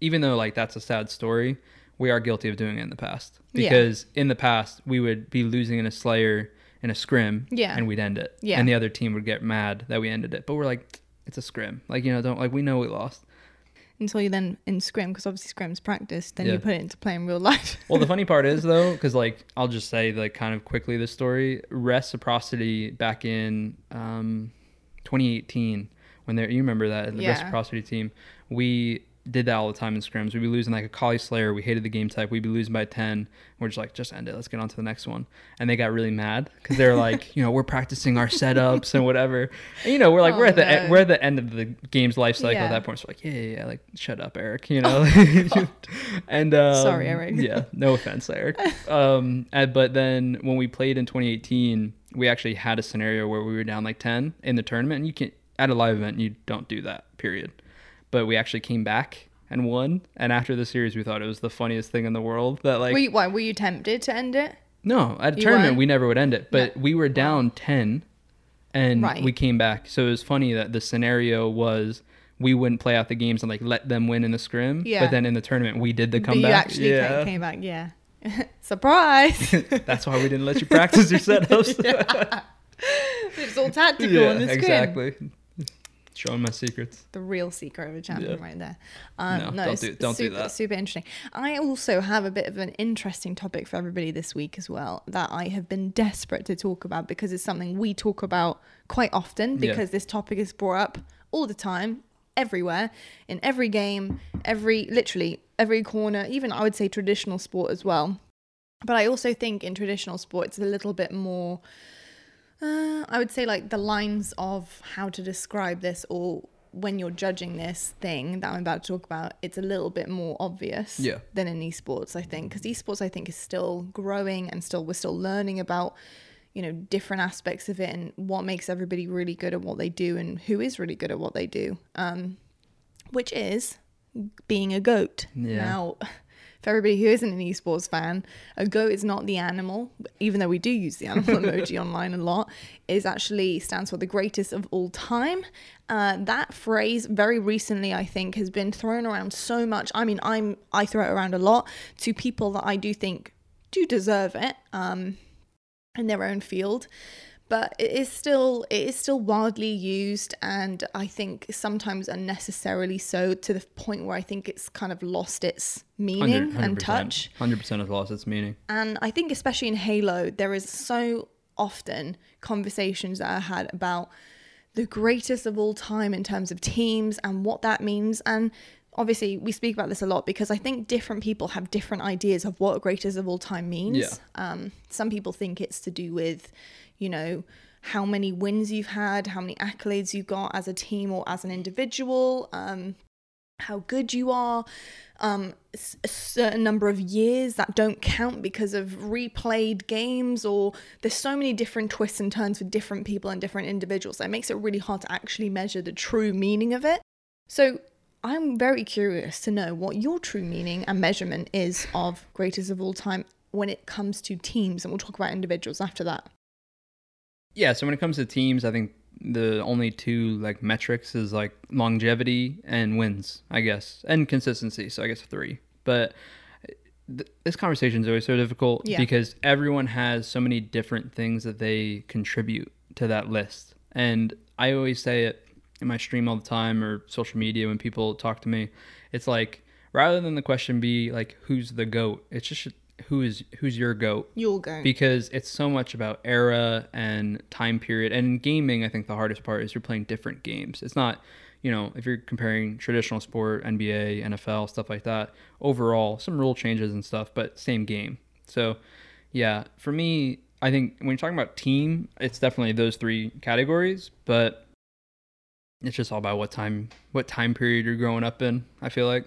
even though like that's a sad story, we are guilty of doing it in the past Yeah. because in the past we would be losing in a Slayer in a scrim, Yeah. and we'd end it, Yeah. and the other team would get mad that we ended it, but we're like, it's a scrim, like you know, don't like we know we lost. Until you then in scrim, because obviously scrim's practice, then Yeah. you put it into play in real life. Well, the funny part is though, because like I'll just say like kind of quickly the story. Reciprocity back in um, 2018 when they you remember that the Yeah. reciprocity team we did that all the time in scrims. We'd be losing like a Kali Slayer. We hated the game type. We'd be losing by 10. We're just like, just end it. Let's get on to the next one. And they got really mad because they were like, you know, we're practicing our setups and whatever. And, you know, we're like, Oh, we're at the no. end, we're at the end of the game's life cycle Yeah. at that point. So like, yeah, yeah, yeah, like shut up, Eric. You know. and um, Sorry, Eric. Yeah, no offense, Eric. Um, and, but then when we played in 2018, we actually had a scenario where we were down like 10 in the tournament. And you can't at a live event, you don't do that. Period but we actually came back and won. And after the series, we thought it was the funniest thing in the world. That like were you, why were you tempted to end it? no, at a You tournament weren't? we never would end it, but we were down ten, and Right. we came back. So it was funny that the scenario was. We wouldn't play out the games and like let them win in the scrim, Yeah. but then in the tournament we did the But you comeback. actually yeah, came, came back. Yeah. Surprise! that's why we didn't let you practice your setups. it's all tactical yeah, in the scrim. exactly. Showing my secrets. the real secret of a champion Yeah. right there. Um, No, no, don't do- don't do that. Super interesting. I also have a bit of an interesting topic for everybody this week as well that I have been desperate to talk about because it's something we talk about quite often Yeah. because this topic is brought up all the time, everywhere, in every game, every literally every corner, even I would say traditional sport as well. But I also think in traditional sport it's a little bit more uh, I would say like the lines of how to describe this or when you're judging this thing that I'm about to talk about, it's a little bit more obvious Yeah. than in esports, I think. Because esports, I think, is still growing and still we're still learning about, you know, different aspects of it and what makes everybody really good at what they do and who is really good at what they do. Um, which is being a goat. Yeah. Now, for everybody who isn't an esports fan, a goat is not the animal, even though we do use the animal emoji online a lot. Is actually stands for the greatest of all time. Uh, that phrase, very recently, I think, has been thrown around so much. I mean, I'm I throw it around a lot to people that I do think do deserve it um, in their own field but it is still it is still widely used and i think sometimes unnecessarily so to the point where i think it's kind of lost its meaning and touch Hundred percent has lost its meaning. and I think, especially in Halo, there is so often conversations that are had about the greatest of all time in terms of teams and what that means. And obviously, we speak about this a lot because I think different people have different ideas of what greatest of all time means. Yeah. Um, some people think it's to do with, you know, how many wins you've had, how many accolades you got as a team or as an individual, um, how good you are, um, a certain number of years that don't count because of replayed games, or there's so many different twists and turns for different people and different individuals that makes it really hard to actually measure the true meaning of it. So I'm very curious to know what your true meaning and measurement is of greatest of all time when it comes to teams, and we'll talk about individuals after that. Yeah, so when it comes to teams, I think the only two like metrics is like longevity and wins, I guess, and consistency. So I guess three. But th- this conversation is always so difficult Yeah. because everyone has so many different things that they contribute to that list. And I always say it in my stream all the time or social media when people talk to me. It's like rather than the question be like who's the goat, it's just who is who's your goat You'll go. because it's so much about era and time period. And in gaming, I think the hardest part is you're playing different games. It's not, you know, if you're comparing traditional sport, NBA, NFL, stuff like that, overall, some rule changes and stuff, but same game. So, yeah, for me, I think when you're talking about team, it's definitely those three categories, but it's just all about what time what time period you're growing up in, I feel like.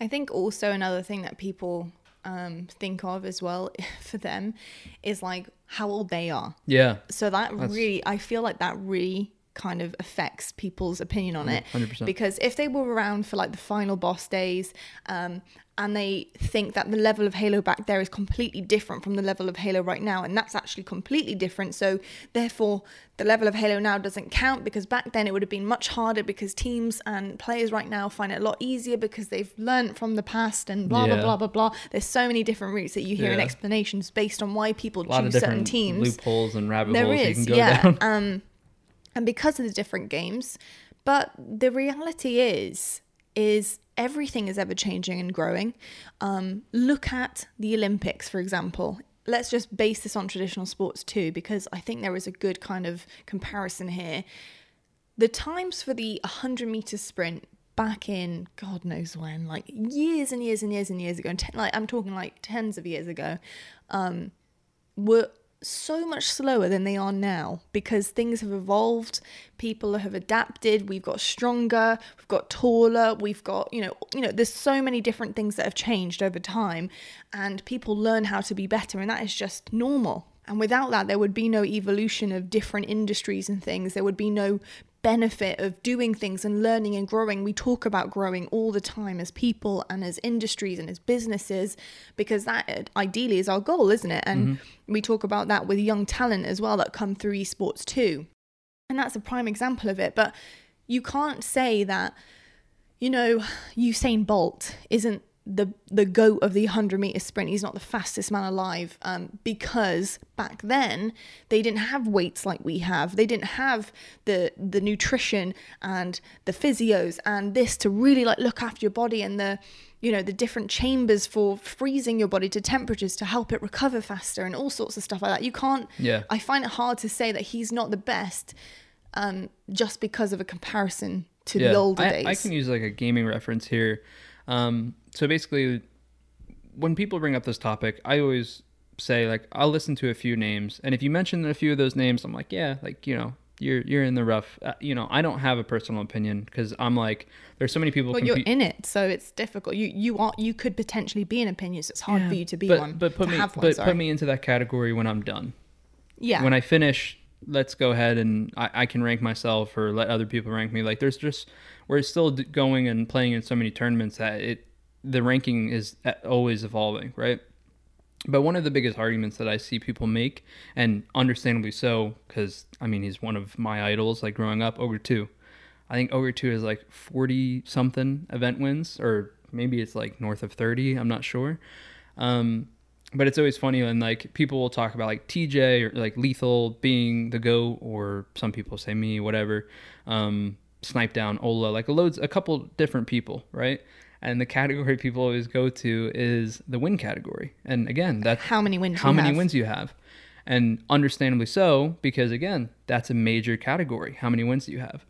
I think also another thing that people um, think of as well for them is like how old they are. Yeah. So that That's- really, I feel like that really kind of affects people's opinion on it. 100%. Because if they were around for like the final boss days, um, and they think that the level of Halo back there is completely different from the level of Halo right now, and that's actually completely different. So therefore, the level of Halo now doesn't count because back then it would have been much harder because teams and players right now find it a lot easier because they've learned from the past and blah blah Yeah. blah blah blah. There's so many different routes that you hear in explanations based on why people A lot of choose certain teams. loopholes and rabbit There holes you can go yeah. down. Um, and because of the different games, but the reality is, is everything is ever changing and growing. Um, look at the Olympics, for example. Let's just base this on traditional sports too, because I think there is a good kind of comparison here. The times for the 100 meter sprint back in God knows when, like years and years and years and years ago, and ten, like I'm talking like tens of years ago, um, were so much slower than they are now because things have evolved people have adapted we've got stronger we've got taller we've got you know you know there's so many different things that have changed over time and people learn how to be better and that is just normal. And without that there would be no evolution of different industries and things. There would be no benefit of doing things and learning and growing. We talk about growing all the time as people and as industries and as businesses because that uh, ideally is our goal, isn't it? And mm-hmm. we talk about that with young talent as well that come through esports too. And that's a prime example of it. But you can't say that, you know, Usain Bolt isn't the the goat of the 100 meter sprint he's not the fastest man alive um, because back then they didn't have weights like we have they didn't have the the nutrition and the physios and this to really like look after your body and the you know the different chambers for freezing your body to temperatures to help it recover faster and all sorts of stuff like that you can't Yeah. i find it hard to say that he's not the best um, just because of a comparison to the older I, days I can use like a gaming reference here. Um, so basically, when people bring up this topic, I always say like I'll listen to a few names, and if you mention a few of those names, I'm like, yeah, like you know, you're you're in the rough. Uh, you know, I don't have a personal opinion because I'm like, there's so many people. Well, you're in it, so it's difficult. You you are you could potentially be an opinion, so it's hard Yeah, for you to be but, one. But put me, one, but sorry. put me into that category when I'm done. yeah, when I finish, let's go ahead and I, I can rank myself or let other people rank me. Like there's just we're still d- going and playing in so many tournaments that it the ranking is always evolving, right? But one of the biggest arguments that I see people make, and understandably so, because I mean he's one of my idols. Like growing up, Ogre Two, I think Ogre Two is like forty something event wins, or maybe it's like north of thirty. I'm not sure. Um, but it's always funny when like people will talk about like TJ or like Lethul being the go, or some people say me, whatever. Um, Snipedown Ola, like loads, a couple different people, right? And the category people always go to is the win category. And again, that's how many wins? how you many have. wins you have. And understandably so, because again, that's a major category. How many wins do you have?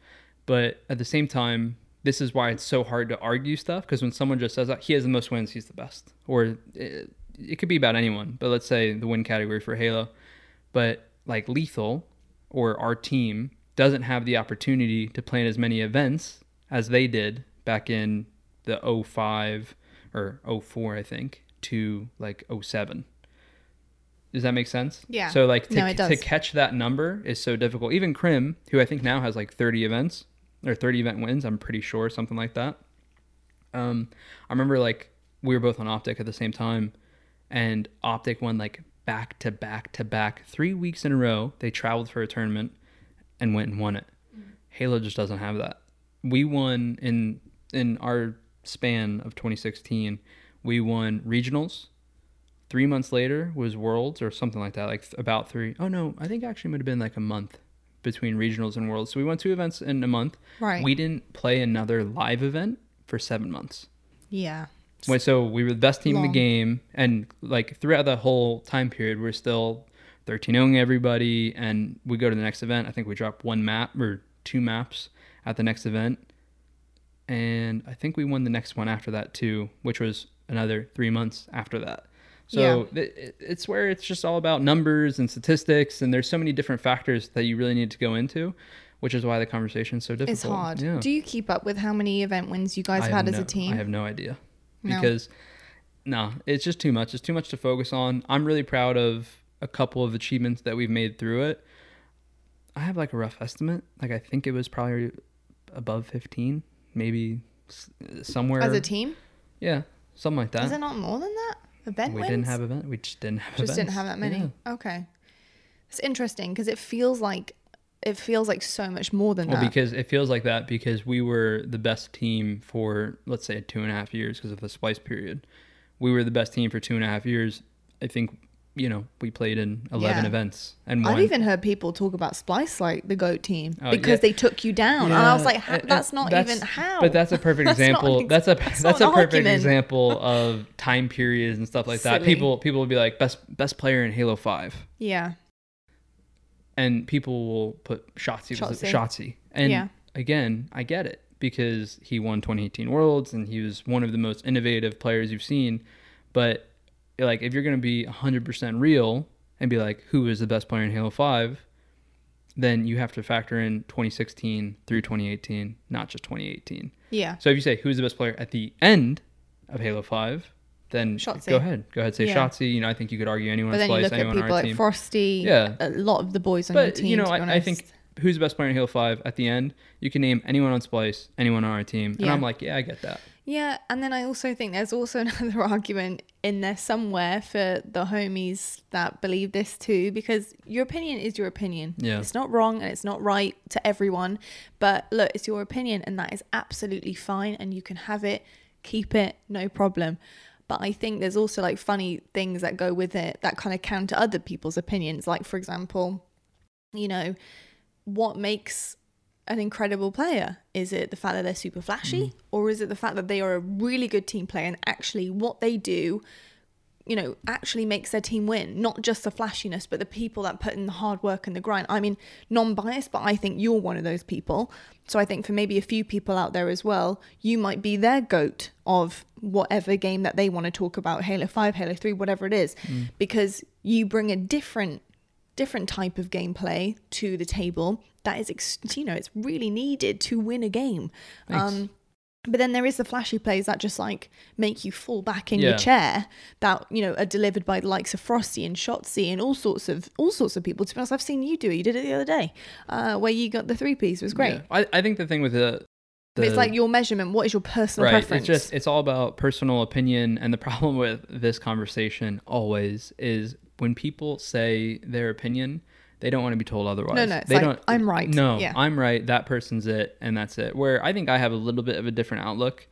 But at the same time, this is why it's so hard to argue stuff because when someone just says that he has the most wins, he's the best. Or it, it could be about anyone, but let's say the win category for Halo. But like Lethul or our team doesn't have the opportunity to plan as many events as they did back in the 05 or 04 I think to like 07. Does that make sense? Yeah. So like to, No, to catch that number is so difficult. Even Crim, who I think now has like 30 events or 30 event wins, I'm pretty sure something like that. Um, I remember like we were both on Optic at the same time, and Optic won like back to back to back three weeks in a row. They traveled for a tournament and went and won it. Halo just doesn't have that. We won in in our span of 2016. We won regionals. Three months later was worlds or something like that. Like th- about three. Oh no, I think actually it might have been like a month between regionals and worlds. So we won two events in a month. Right. We didn't play another live event for seven months. yeah. When, so we were the best team in the game, and like throughout the whole time period, we're still 13 0 everybody. And we go to the next event. I think we drop one map or two maps at the next event, and I think we won the next one after that too, which was another three months after that. So th- it- it's where it's just all about numbers and statistics, and there's so many different factors that you really need to go into, which is why the conversation is so difficult. It's hard. Yeah. Do you keep up with how many event wins you guys have had have as a team? I have no idea No. because no, it's just too much. It's too much to focus on. I'm really proud of a couple of achievements that we've made through it. I have like a rough estimate. Like I think it was probably above 15, maybe somewhere. as a team? yeah, something like that. Is it not more than that? Event we wins? didn't have event. We just didn't have. just didn't have that many. Yeah. Okay. It's interesting because it feels like it feels like so much more than Well, that. because it feels like that because we were the best team for let's say two and a half years because of the splice period. We were the best team for two and a half years. I think you know we played in eleven Yeah. events and won. I've even heard people talk about Splice like the goat team Oh, because yeah. they took you down, and I was like, "Ha- and- and "That's not that's- even how." But that's a perfect That's example. ex- That's a that's that's, a perfect argument. example of time periods and stuff like that. People people will be like best best player in Halo Five, yeah, and people will put Shotzzy was Shotzzy. Shotzzy. And Yeah. again, I get it because he won 2018 Worlds and he was one of the most innovative players you've seen. But like, if you're gonna be 100% real and be like, who is the best player in Halo Five? Then you have to factor in 2016 through 2018, not just 2018. yeah, So if you say who's the best player at the end of Halo Five, then Shotzzy. go ahead. Go ahead, say Yeah. Shotzzy. You know, I think you could argue anyone but on then you Splice, look at anyone on people like team. Frosty. Yeah. a lot of the boys on your but team. you know, to I, I think who's the best player in Halo Five at the end, you can name anyone on Splice, anyone on our team, and I'm like, yeah, I get that. Yeah, and then I also think there's also another argument in there somewhere for the homies that believe this too, because your opinion is your opinion. Yeah. It's not wrong and it's not right to everyone. But look, it's your opinion and that is absolutely fine and you can have it, keep it, no problem. But I think there's also like funny things that go with it that kind of counter other people's opinions. Like, for example, you know, what makes an incredible player? Is it the fact that they're super flashy, Mm. or is it the fact that they are a really good team player and actually what they do, you know, actually makes their team win? Not just the flashiness, but the people that put in the hard work and the grind. I mean, non biased, but I think you're one of those people. So I think for maybe a few people out there as well, you might be their goat of whatever game that they want to talk about Halo 5, Halo 3, whatever it is, Mm. because you bring a different different type of gameplay to the table that is ex- you know it's really needed to win a game um but then there is the flashy plays that just like make you fall back in Yeah. your chair that you know are delivered by the likes of Frosty and Shotzzy and all sorts of all sorts of people. To be honest, I've seen you do it. You did it the other day, uh, where you got the three piece. It was great. Yeah. I, I think the thing with the, But it's like your measurement. What is your personal right. preference? It's just it's all about personal opinion, and the problem with this conversation always is when people say their opinion, they don't want to be told otherwise. No, no, it's they like, don't. "I'm right." No, Yeah. I'm right. That person's it, and that's it. Where I think I have a little bit of a different outlook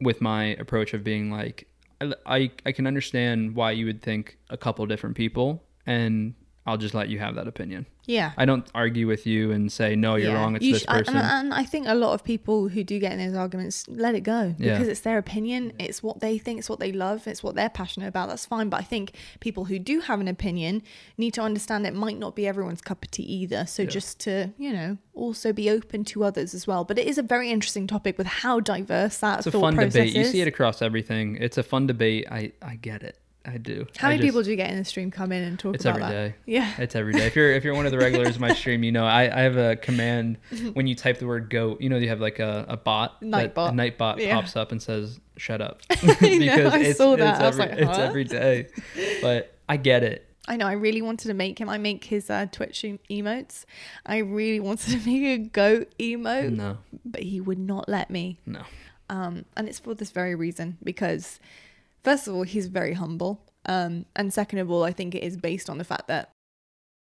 with my approach of being like, I I, I can understand why you would think a couple different people, and I'll just let you have that opinion. yeah. I don't argue with you and say no, you're Yeah. wrong. It's You this sh- I- person. And, and I think a lot of people who do get in those arguments let it go Yeah. because it's their opinion, it's what they think, it's what they love, it's what they're passionate about. That's fine. But I think people who do have an opinion need to understand it might not be everyone's cup of tea either. So Yeah. just to, you know, also be open to others as well. But it is a very interesting topic with how diverse that it's a fun debate. You see it across everything. It's a fun debate. I I get it. I do. How I many just- people do you get in the stream come in and talk It's about every that? day. Yeah. It's every day. If you're if you're one of the regulars of my stream, you know I, I have a command when you type the word goat. You know you have like a, a bot. that- Nightbot. A nightbot Yeah. pops up and says "shut up" because know, I saw that. It's I was every, like, it's every day. But I get it. I know. I really wanted to make him. I make his uh, Twitch emotes. I really wanted to make a goat emote, No, but he would not let me. no. Um, and it's for this very reason because, first of all, he's very humble. Um, and second of all, I think it is based on the fact that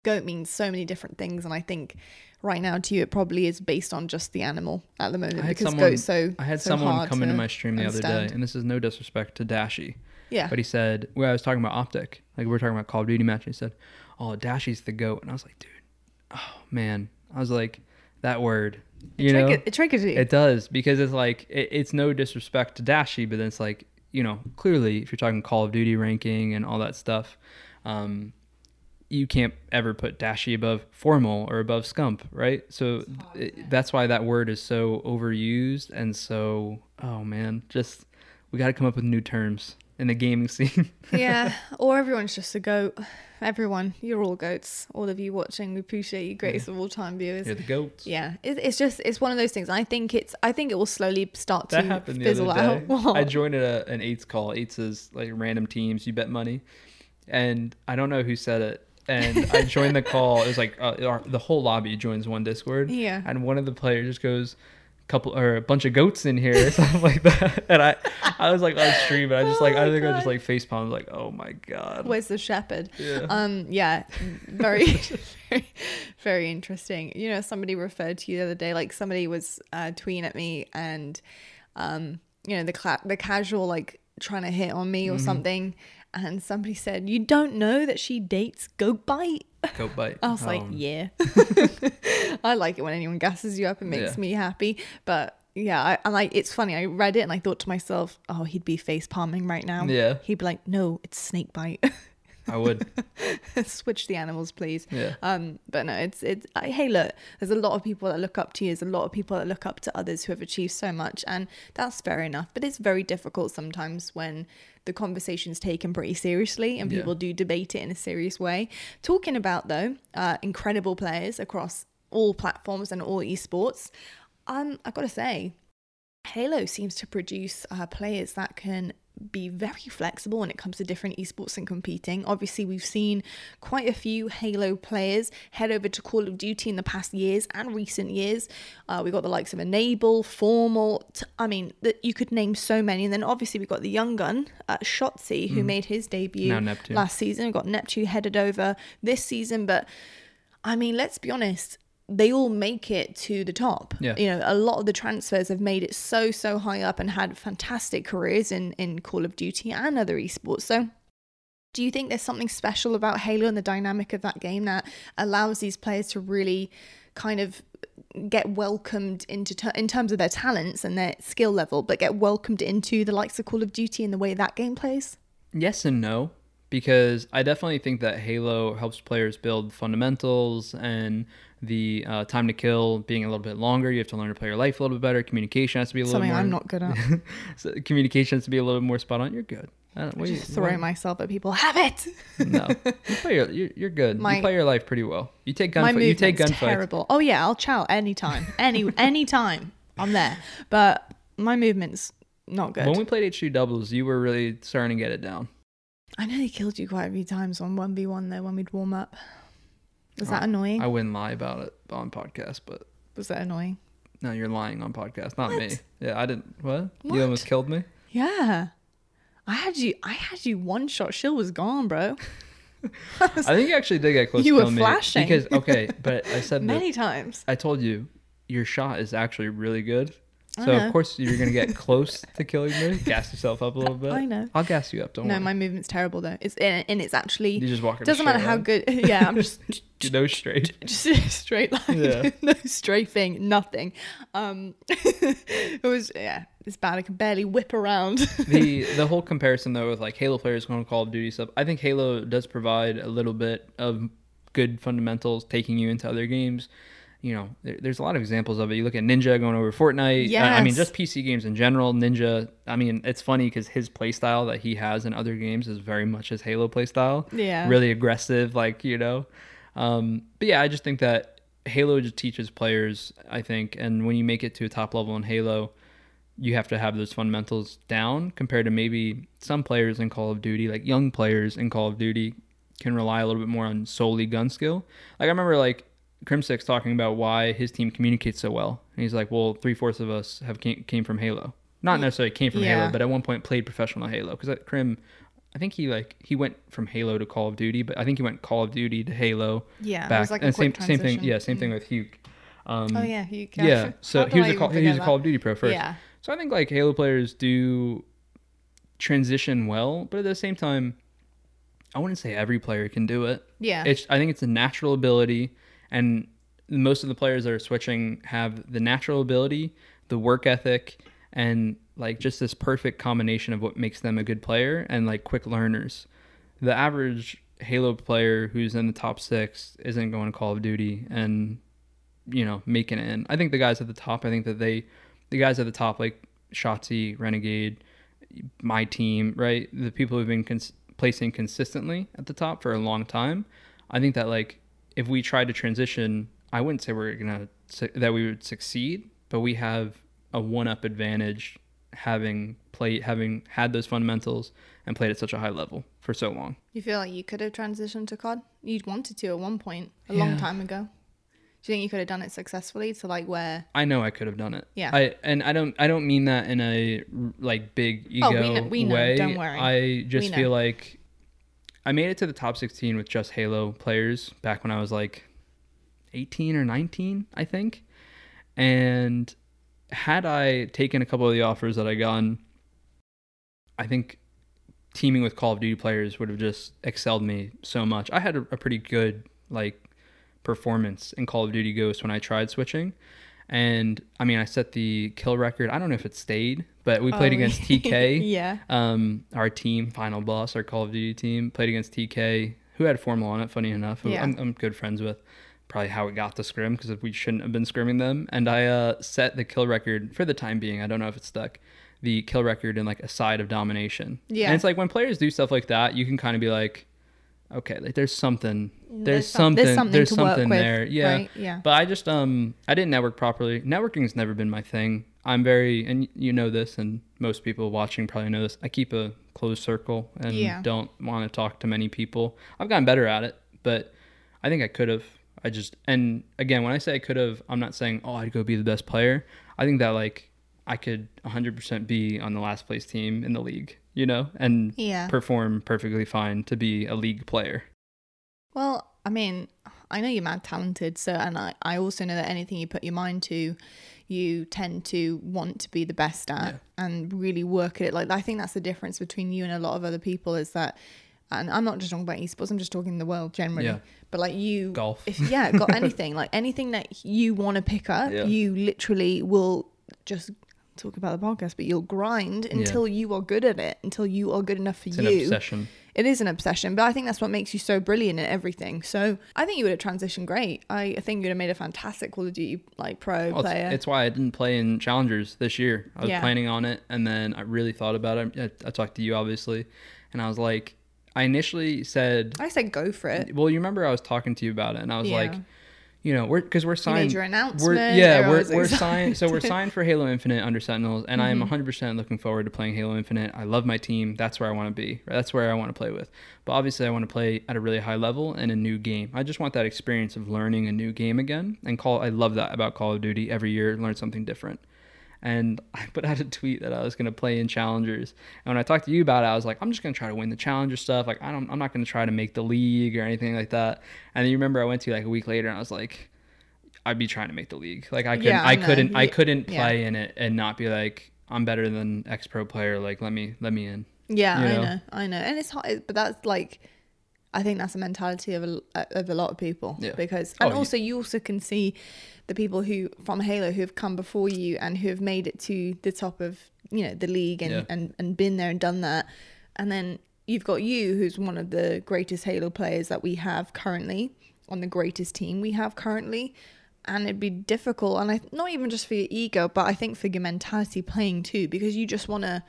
goat means so many different things. And I think right now to you, it probably is based on just the animal at the moment because someone- goat's so. I had so someone come into my stream the other day, and this is no disrespect to Dashy, Yeah. but he said, "Well, I was talking about Optic, like we were talking about Call of Duty match." And he said, "Oh, Dashy's the goat," and I was like, "Dude, oh man," I was like, "That word, you know." Trigger- it triggers you. It does because it's like it, it's no disrespect to Dashy, but then it's like you know clearly if you're talking Call of Duty ranking and all that stuff, um, you can't ever put Dashy above Formal or above Scump, right? So it, that's why that word is so overused and so oh man, just we got to come up with new terms in the gaming scene. yeah, or everyone's just a goat. Everyone, you're all goats. All of you watching, we appreciate you, greatest of all time viewers. You're the goats. Yeah, it, it's just it's one of those things. I think it's I think it will slowly start That to happened fizzle out. I joined a, an eights call. Eights is like random teams. You bet money, and I don't know who said it. And I joined the call. It was like uh, our, the whole lobby joins one Discord. Yeah. And one of the players just goes, "Couple or a bunch of goats in here," or something like that. And I, I was like on stream, and I just Oh like I think I God. just like face palm. Like, oh my god. Where's the shepherd? Yeah. Um, yeah, very, very, very interesting. You know, somebody referred to you the other day, like somebody was uh, tweeting at me, and um, you know, the cla- the casual like trying to hit on me Mm-hmm. or something, and somebody said, "You don't know that she dates Goat Bite." Goat bite. I was like, Um, yeah. I like it when anyone gasses you up. It makes Yeah. me happy. But yeah, I, and like it's funny. I read it and I thought to myself, oh, he'd be face palming right now. Yeah. He'd be like, no, it's snake bite. I would. Switch the animals, please. Yeah. Um, but no, it's it's. I, hey, look, there's a lot of people that look up to you. There's a lot of people that look up to others who have achieved so much, and that's fair enough. But it's very difficult sometimes when the conversation's taken pretty seriously and Yeah. people do debate it in a serious way. Talking about though, uh, incredible players across all platforms and all esports. Um, I gotta say, Halo seems to produce uh, players that can be very flexible when it comes to different esports and competing. Obviously, we've seen quite a few Halo players head over to Call of Duty in the past years and recent years. Uh, we got the likes of Enable, Formal. T- I mean, that you could name so many. And then obviously we got the young gun, uh, Shotzzy, who made his debut last season. We've got Neptune headed over this season, but I mean, let's be honest. They all make it to the top. Yeah. You know, a lot of the transfers have made it so, so high up and had fantastic careers in, in Call of Duty and other esports. So, do you think there's something special about Halo and the dynamic of that game that allows these players to really kind of get welcomed into ter- in terms of their talents and their skill level, but get welcomed into the likes of Call of Duty and the way that game plays? Yes and no, because I definitely think that Halo helps players build fundamentals and the uh, time to kill being a little bit longer. You have to learn to play your life a little bit better. Communication has to be a little bit Something more. I'm not good at. so communication has to be a little bit more spot on. You're good. I don't, what do you- Just throwing what- myself at people. Have it. No, you play your, you're, you're good. My- you play your life pretty well. You take My gunfight. You take gunfights. terrible. Oh yeah, I'll chow anytime. Any anytime. I'm there. But my movement's not good. When we played H2 doubles, you were really starting to get it down. I know he killed you quite a few times on 1v1 though when we'd warm up. Was that Oh, annoying? I wouldn't lie about it on podcast, but Was that annoying? no, you're lying on podcast, not me. Yeah, I didn't. What? What? You almost killed me. Yeah. I had you I had you one shot. Shield was gone, bro. I think you actually did get close You to were flashing. me because okay, but I said that Many times. I told you your shot is actually really good. So of course you're gonna get close to killing me. Gas yourself up a little bit. I know. I'll gas you up. Don't No, worry. my movement's terrible though. It's and it's actually you just walk. doesn't matter how line. good. Yeah, I'm just know straight. just straight line, Yeah. no strafing, nothing. Um, it was yeah, it's bad. I can barely whip around. the the whole comparison though with like Halo players going to Call of Duty stuff, I think Halo does provide a little bit of good fundamentals, taking you into other games. You know, there, there's a lot of examples of it. You look at Ninja going over Fortnite. I- I mean, just PC games in general. Ninja. I mean, it's funny because his playstyle that he has in other games is very much his Halo playstyle. Yeah. Really aggressive, like you know. Um, but yeah, I just think that Halo just teaches players. I think, and when you make it to a top level in Halo, you have to have those fundamentals down compared to maybe some players in Call of Duty, like young players in Call of Duty, can rely a little bit more on solely gun skill. Like I remember like Crimsix talking about why his team communicates so well. And he's like, well, three fourths of us have came, came from Halo. Not necessarily came from Yeah. Halo, but at one point played professional Halo. Because Crim, I think he like he went from Halo to Call of Duty, but I think he went Call of Duty to Halo Yeah, back. like and same same thing. Yeah, same thing with Huke. Um, Oh yeah, you yeah. So he was a call, he was a Call of Duty pro first. Yeah, So I think like Halo players do transition well, but at the same time, I wouldn't say every player can do it. yeah, It's I think it's a natural ability, and most of the players that are switching have the natural ability, the work ethic, and like just this perfect combination of what makes them a good player and like quick learners. The average Halo player who's in the top six isn't going to Call of Duty and you know making it in. I think the guys at the top. I think that they, the guys at the top like Shotzzy, Renegade, my team, right? The people who've been cons- placing consistently at the top for a long time. I think that like if we tried to transition, I wouldn't say we're gonna that we would succeed, but we have a one-up advantage having played having had those fundamentals and played at such a high level for so long. you feel like you could have transitioned to COD? You'd wanted to at one point, a long time ago. Do you think you could have done it successfully to like where? I know I could have done it. Yeah. I and I don't I don't mean that in a like big ego Oh, we know- we know. way. Don't worry. I just feel like I made it to the top 16 with just Halo players back when I was like 18 or 19, I think. And had I taken a couple of the offers that I gotten, I think teaming with Call of Duty players would have just excelled me so much. I had a, a pretty good like performance in Call of Duty Ghost when I tried switching. And I mean, I set the kill record. I don't know if it stayed, but we played Oh, against TK. yeah. Um, our team, final boss, our Call of Duty team, played against TK, who had formal on it. Funny enough, who Yeah. I'm, I'm good friends with. Probably how it got the scrim because we shouldn't have been scrimming them. And I uh, set the kill record for the time being. I don't know if it's stuck. The kill record in like a side of domination. Yeah. And it's like when players do stuff like that, you can kind of be like, okay, like there's something, there's, There's some- something, there's something there's something with, there. Yeah. right? Yeah. But I just um I didn't network properly. Networking's never been my thing. I'm very and you know this and most people watching probably know this. I keep a closed circle and Yeah. don't want to talk to many people. I've gotten better at it, but I think I could have. I just and again, when I say I could have, I'm not saying oh I'd go be the best player. I think that like I could 100% be on the last place team in the league, you know, and Yeah. perform perfectly fine to be a league player. Well, I mean, I know you're mad talented, so and I, I also know that anything you put your mind to, you tend to want to be the best at and really work at it. Like I think that's the difference between you and a lot of other people is that and I'm not just talking about esports, I'm just talking the world generally. Yeah. But like you Golf. if yeah, got anything, like anything that you want to pick up, Yeah. you literally will just talk about the podcast, but you'll grind until you are good at it, until you are good enough for you. It's you an obsession. it is an obsession, but I think that's what makes you so brilliant at everything. So I think you would have transitioned great. I, I think you would have made a fantastic Call of Duty like pro Well, player. it's, it's why I didn't play in challengers this year. I was Yeah. planning on it, and then I really thought about it. I, I talked to you obviously, and I was like, I initially said, I said go for it. well, you remember I was talking to you about it, and I was Yeah. like, you know, we're because we're signed. made your we're announcement. yeah, we're we're signed. So we're signed for Halo Infinite under Sentinels, and I Mm-hmm. am 100 percent looking forward to playing Halo Infinite. I love my team. That's where I want to be. Right? That's where I want to play with. But obviously, I want to play at a really high level in a new game. I just want that experience of learning a new game again. And call. I love that about Call of Duty. Every year, learn something different. And I put out a tweet that I was going to play in challengers. And when I talked to you about it, I was like, I'm just going to try to win the challenger stuff. Like, I don't, I'm not going to try to make the league or anything like that. And then you remember I went to you like a week later and I was like, I'd be trying to make the league. Like I couldn't, Yeah, I I couldn't, I couldn't yeah. play in it and not be like, I'm better than X Pro player. Like, let me, let me in. Yeah, you I know? know, I know, and it's hard, but that's like, I think that's the mentality of a, uh, of a lot of people. Yeah. Because Oh, and yeah. also you also can see the people who from Halo who have come before you and who have made it to the top of you know the league and Yeah. and and been there and done that, and then you've got you who's one of the greatest Halo players that we have currently on the greatest team we have currently. and it'd be difficult. And I not even just for your ego, but I think for your mentality playing too, because you just want to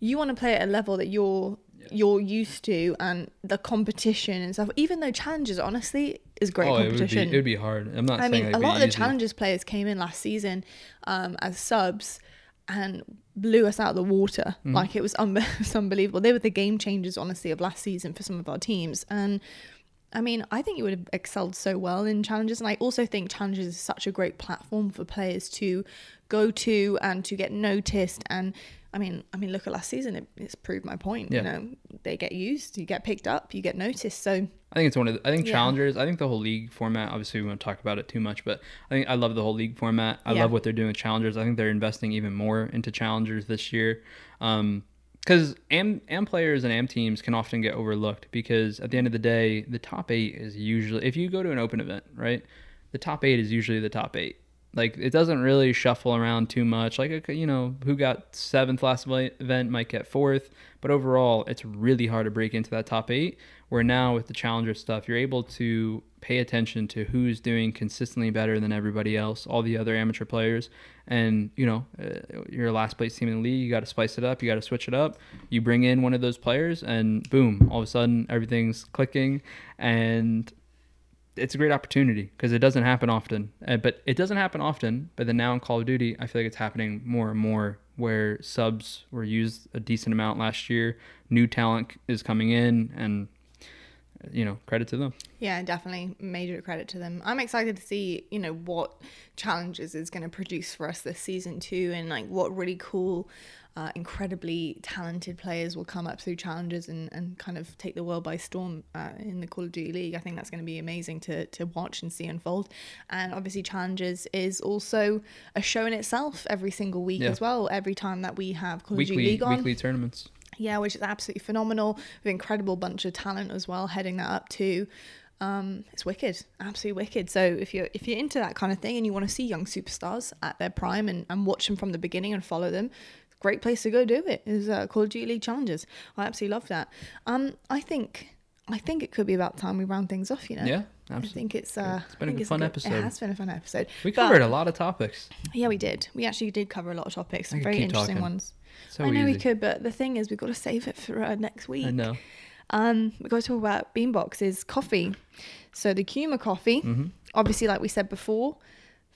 you want to play at a level that you're you're used to and the competition and stuff. Even though challenges, honestly, is great oh, it would be competition. it would be hard. I'm not I mean, a lot of the easy. challenges players came in last season um, as subs and blew us out of the water. Mm-hmm. Like it was, un- it was unbelievable. They were the game changers, honestly, of last season for some of our teams. And I mean, I think you would have excelled so well in challenges, and I also think challenges is such a great platform for players to go to and to get noticed. And I mean, I mean, look at last season; it, it's proved my point. Yeah. You know, they get used, you get picked up, you get noticed. So I think it's one of the, I think Yeah. challengers. I think the whole league format. Obviously, we won't talk about it too much, but I think I love the whole league format. I Yeah. love what they're doing with challengers. I think they're investing even more into challengers this year. Um, because am am players and am teams can often get overlooked because at the end of the day, the top eight is usually if you go to an open event, right? The top eight is usually the top eight. Like it doesn't really shuffle around too much. Like you know, who got seventh last event might get fourth, but overall, it's really hard to break into that top eight. Where now with the challenger stuff, you're able to pay attention to who's doing consistently better than everybody else, all the other amateur players, and you know, uh, your last place team in the league, you got to spice it up, you got to switch it up. You bring in one of those players, and boom, all of a sudden everything's clicking, and it's a great opportunity because it doesn't happen often. Uh, but it doesn't happen often. But then now in Call of Duty, I feel like it's happening more and more where subs were used a decent amount last year. New talent is coming in, and you know, credit to them. Yeah, definitely major credit to them. I'm excited to see, you know, what challengers is going to produce for us this season too, and like what really cool, uh, incredibly talented players will come up through challengers and, and kind of take the world by storm uh, in the Call of Duty League. I think that's going to be amazing to to watch and see unfold. And obviously, challengers is also a show in itself every single week Yeah. as well. Every time that we have Call of Duty League on, weekly tournaments. yeah, which is absolutely phenomenal. With incredible bunch of talent as well, heading that up too. Um, it's wicked, absolutely wicked. So if you're if you're into that kind of thing and you want to see young superstars at their prime and, and watch them from the beginning and follow them, great place to go do it is uh, Call of Duty League challengers. I absolutely love that. Um, I think I think it could be about time we round things off. You know, Yeah, Absolutely. I think it's uh, It's been a fun good- episode. It has been a fun episode. We But- covered a lot of topics. Yeah, we did. We actually did cover a lot of topics, some very interesting talking. ones. So I know easy. we could, but the thing is, we've got to save it for uh, next week. I know. Um, we're going to talk about Beanbox's coffee. So the Kuma coffee, Mm-hmm. obviously, like we said before,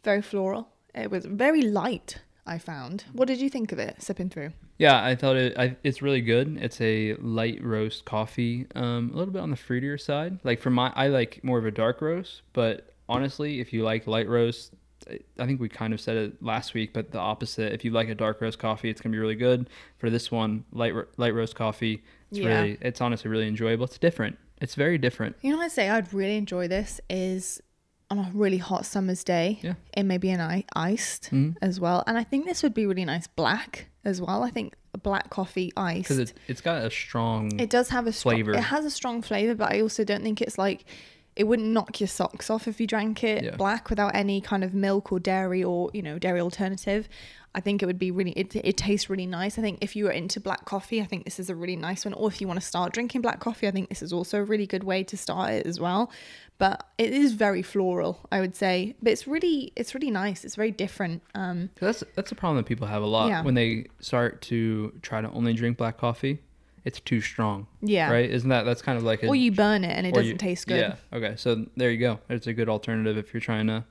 very floral. It was very light. I found. What did you think of it sipping through? Yeah, I thought it. I, it's really good. It's a light roast coffee, um, a little bit on the fruitier side. Like for my, I like more of a dark roast. But honestly, if you like light roast, I- I think we kind of said it last week, but the opposite. If you like a dark roast coffee, it's gonna be really good. For this one, light light roast coffee, it's Yeah. really, it's honestly really enjoyable. It's different. It's very different. You know what I'd say I'd really enjoy this is on a really hot summer's day. Yeah. It may be an i- iced Mhm. as well. And I think this would be really nice black as well. I think a black coffee iced. Because it's it's got a strong. It does have a strong, flavor. It has a strong flavor, but I also don't think it's like it wouldn't knock your socks off if you drank it Yeah. black without any kind of milk or dairy or you know dairy alternative. I think it would be really. It, it tastes really nice. I think if you are into black coffee, I think this is a really nice one. Or if you want to start drinking black coffee, I think this is also a really good way to start it as well. But it is very floral, I would say. But it's really, it's really nice. It's very different. Um, that's that's a problem that people have a lot Yeah. when they start to try to only drink black coffee. It's too strong. yeah. Right? Isn't that that's kind of like a Or you burn it and it doesn't you- taste good. Yeah. Okay. So there you go. It's a good alternative if you're trying to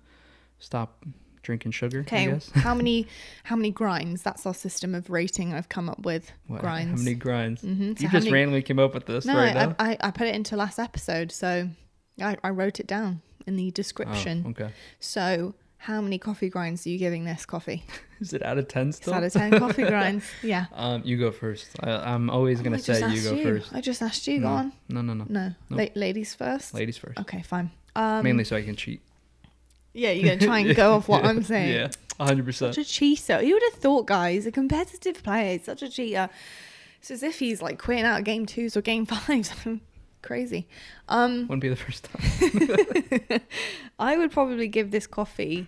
stop drinking sugar. I Okay, guess. how many how many grinds? That's our system of rating I've come up with. What- grinds. How many grinds? Mhm, so You just many- randomly came up with this No, right I, now. I, I put it into last episode, so I, I wrote it down in the description. Oh, okay. So, how many coffee grinds are you giving this coffee? Is it out of ten It's still? out of ten coffee grinds. Yeah. Um, you go first. I, I'm always Oh, gonna I say you go first. I just asked you. Go on. no, no, no. No, Nope. La- ladies first. Ladies first. Okay, fine. Um, Mainly so I can cheat. Yeah, you're gonna try and go off what I'm saying. Yeah, hundred percent. Such a cheater. You would have thought, guys, a competitive player is such a cheater. It's as if he's like quitting out game twos or game fives. Crazy. Um, Wouldn't be the first time. I would probably give this coffee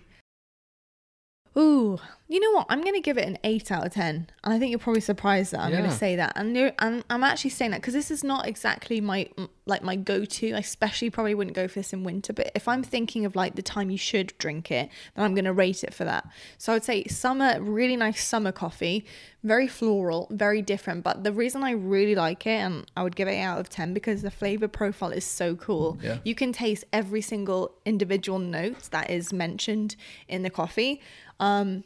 Ooh, you know what? I'm going to give it an 8 out of 10. and I think you're probably surprised that I'm going to say that. And I'm, I'm actually saying that because this is not exactly my like my go-to. I especially probably wouldn't go for this in winter, but if I'm thinking of like the time you should drink it, then I'm going to rate it for that. So I would say summer, really nice summer coffee, very floral, very different. But the reason I really like it and I would give it out of 10 because the flavor profile is so cool. Yeah. You can taste every single individual note that is mentioned in the coffee. Um,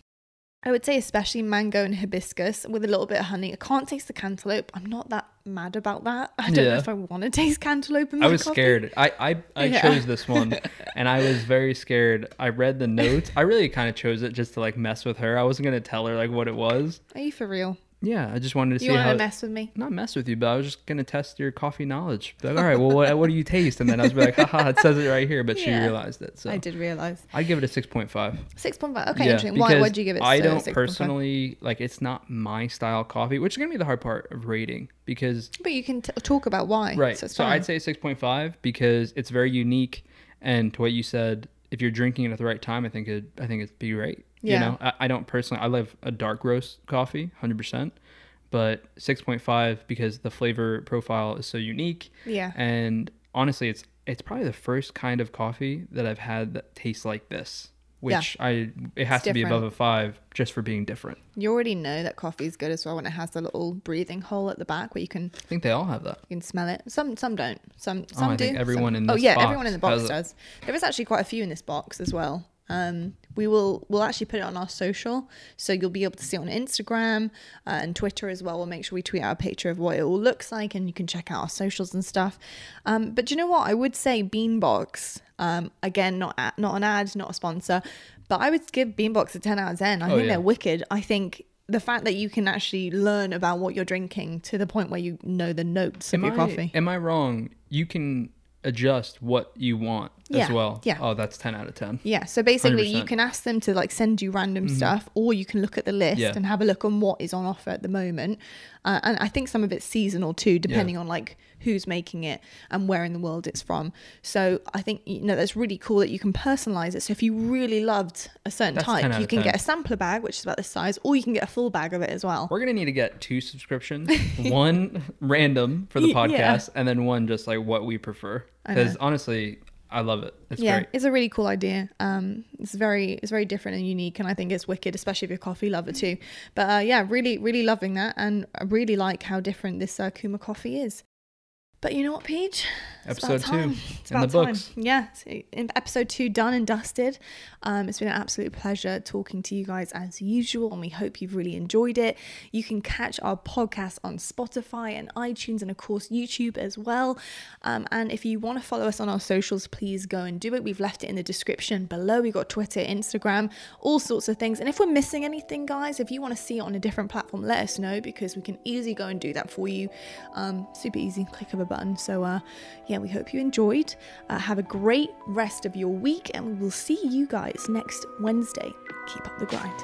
I would say especially mango and hibiscus with a little bit of honey. I can't taste the cantaloupe. I'm not that mad about that. I don't know if I want to taste cantaloupe in I was coffee. scared. I I, I Yeah. chose this one, and I was very scared. I read the notes. I really kind of chose it just to like mess with her. I wasn't gonna tell her like what it was. Are you for real? Yeah, I just wanted to You see want how. to mess with me? not mess with you, but I was just gonna test your coffee knowledge. Like, all right, well, what, what do you taste? And then I was be like, haha, it says it right here, but she realized it. So I did realize. I'd give it a six point five. Six point five. Okay, interesting. Why? Why'd you give it? I don't 6.5? personally like. It's not my style coffee, which is gonna be the hard part of rating because But you can t- talk about why. right. So, So, I'd say six point five because it's very unique, and to what you said, if you're drinking it at the right time, I think it. I think it'd be great. Yeah. You know, I, I don't personally. I love a dark roast coffee, hundred percent, but six point five because the flavor profile is so unique. Yeah. And honestly, it's it's probably the first kind of coffee that I've had that tastes like this. Yeah. Which I it has It's to be above a five just for being different. You already know that coffee is good as well when it has the little breathing hole at the back where you can I think they all have that. you can smell it. Some some don't. Some oh, some Oh, I do. think everyone some... in oh yeah, box everyone in the box it. does. There is actually quite a few in this box as well. Um, we will we'll actually put it on our social, so you'll be able to see it on Instagram uh, and Twitter as well. We'll make sure we tweet out a picture of what it all looks like, and you can check out our socials and stuff. Um, but do you know what? I would say Beanbox. Um, again, not a, not an ad, not a sponsor, but I would give Beanbox a ten out of ten. I Oh, think yeah. they're wicked. I think. The fact that you can actually learn about what you're drinking to the point where you know the notes of your I, coffee. am I wrong? You can adjust what you want as well. yeah. Oh, that's ten out of ten. Yeah, so basically you 100%. can ask them to like send you random stuff, or you can look at the list Mm-hmm. Yeah. and have a look on what is on offer at the moment. Uh, and I think some of it's seasonal too, depending on like who's making it and where in the world it's from. So I think you know that's really cool that you can personalize it. So if you really loved a certain That's type, you can 10. get a sampler bag, which is about this size, or you can get a full bag of it as well. We're gonna need to get two subscriptions. one random for the podcast, yeah. and then one just like what we prefer. Because honestly, I love it. It's yeah, great. it's a really cool idea. Um, it's very, it's very different and unique, and I think it's wicked, especially if you're a coffee lover too. But uh, yeah, really, really loving that, and I really like how different this uh, Kuma coffee is. But you know what, Paige? It's Episode two in the about time. books. Yeah, so episode two done and dusted. Um, it's been an absolute pleasure talking to you guys as usual, and we hope you've really enjoyed it. You can catch our podcast on Spotify and iTunes, and of course YouTube as well. Um, and if you want to follow us on our socials, please go and do it. We've left it in the description below. We've got Twitter, Instagram, all sorts of things. And if we're missing anything, guys, if you want to see it on a different platform, let us know because we can easily go and do that for you. Um, super easy, click of a button. So, uh, yeah, we hope you enjoyed. Uh, have a great rest of your week, and we will see you guys next Wednesday. Keep up the grind.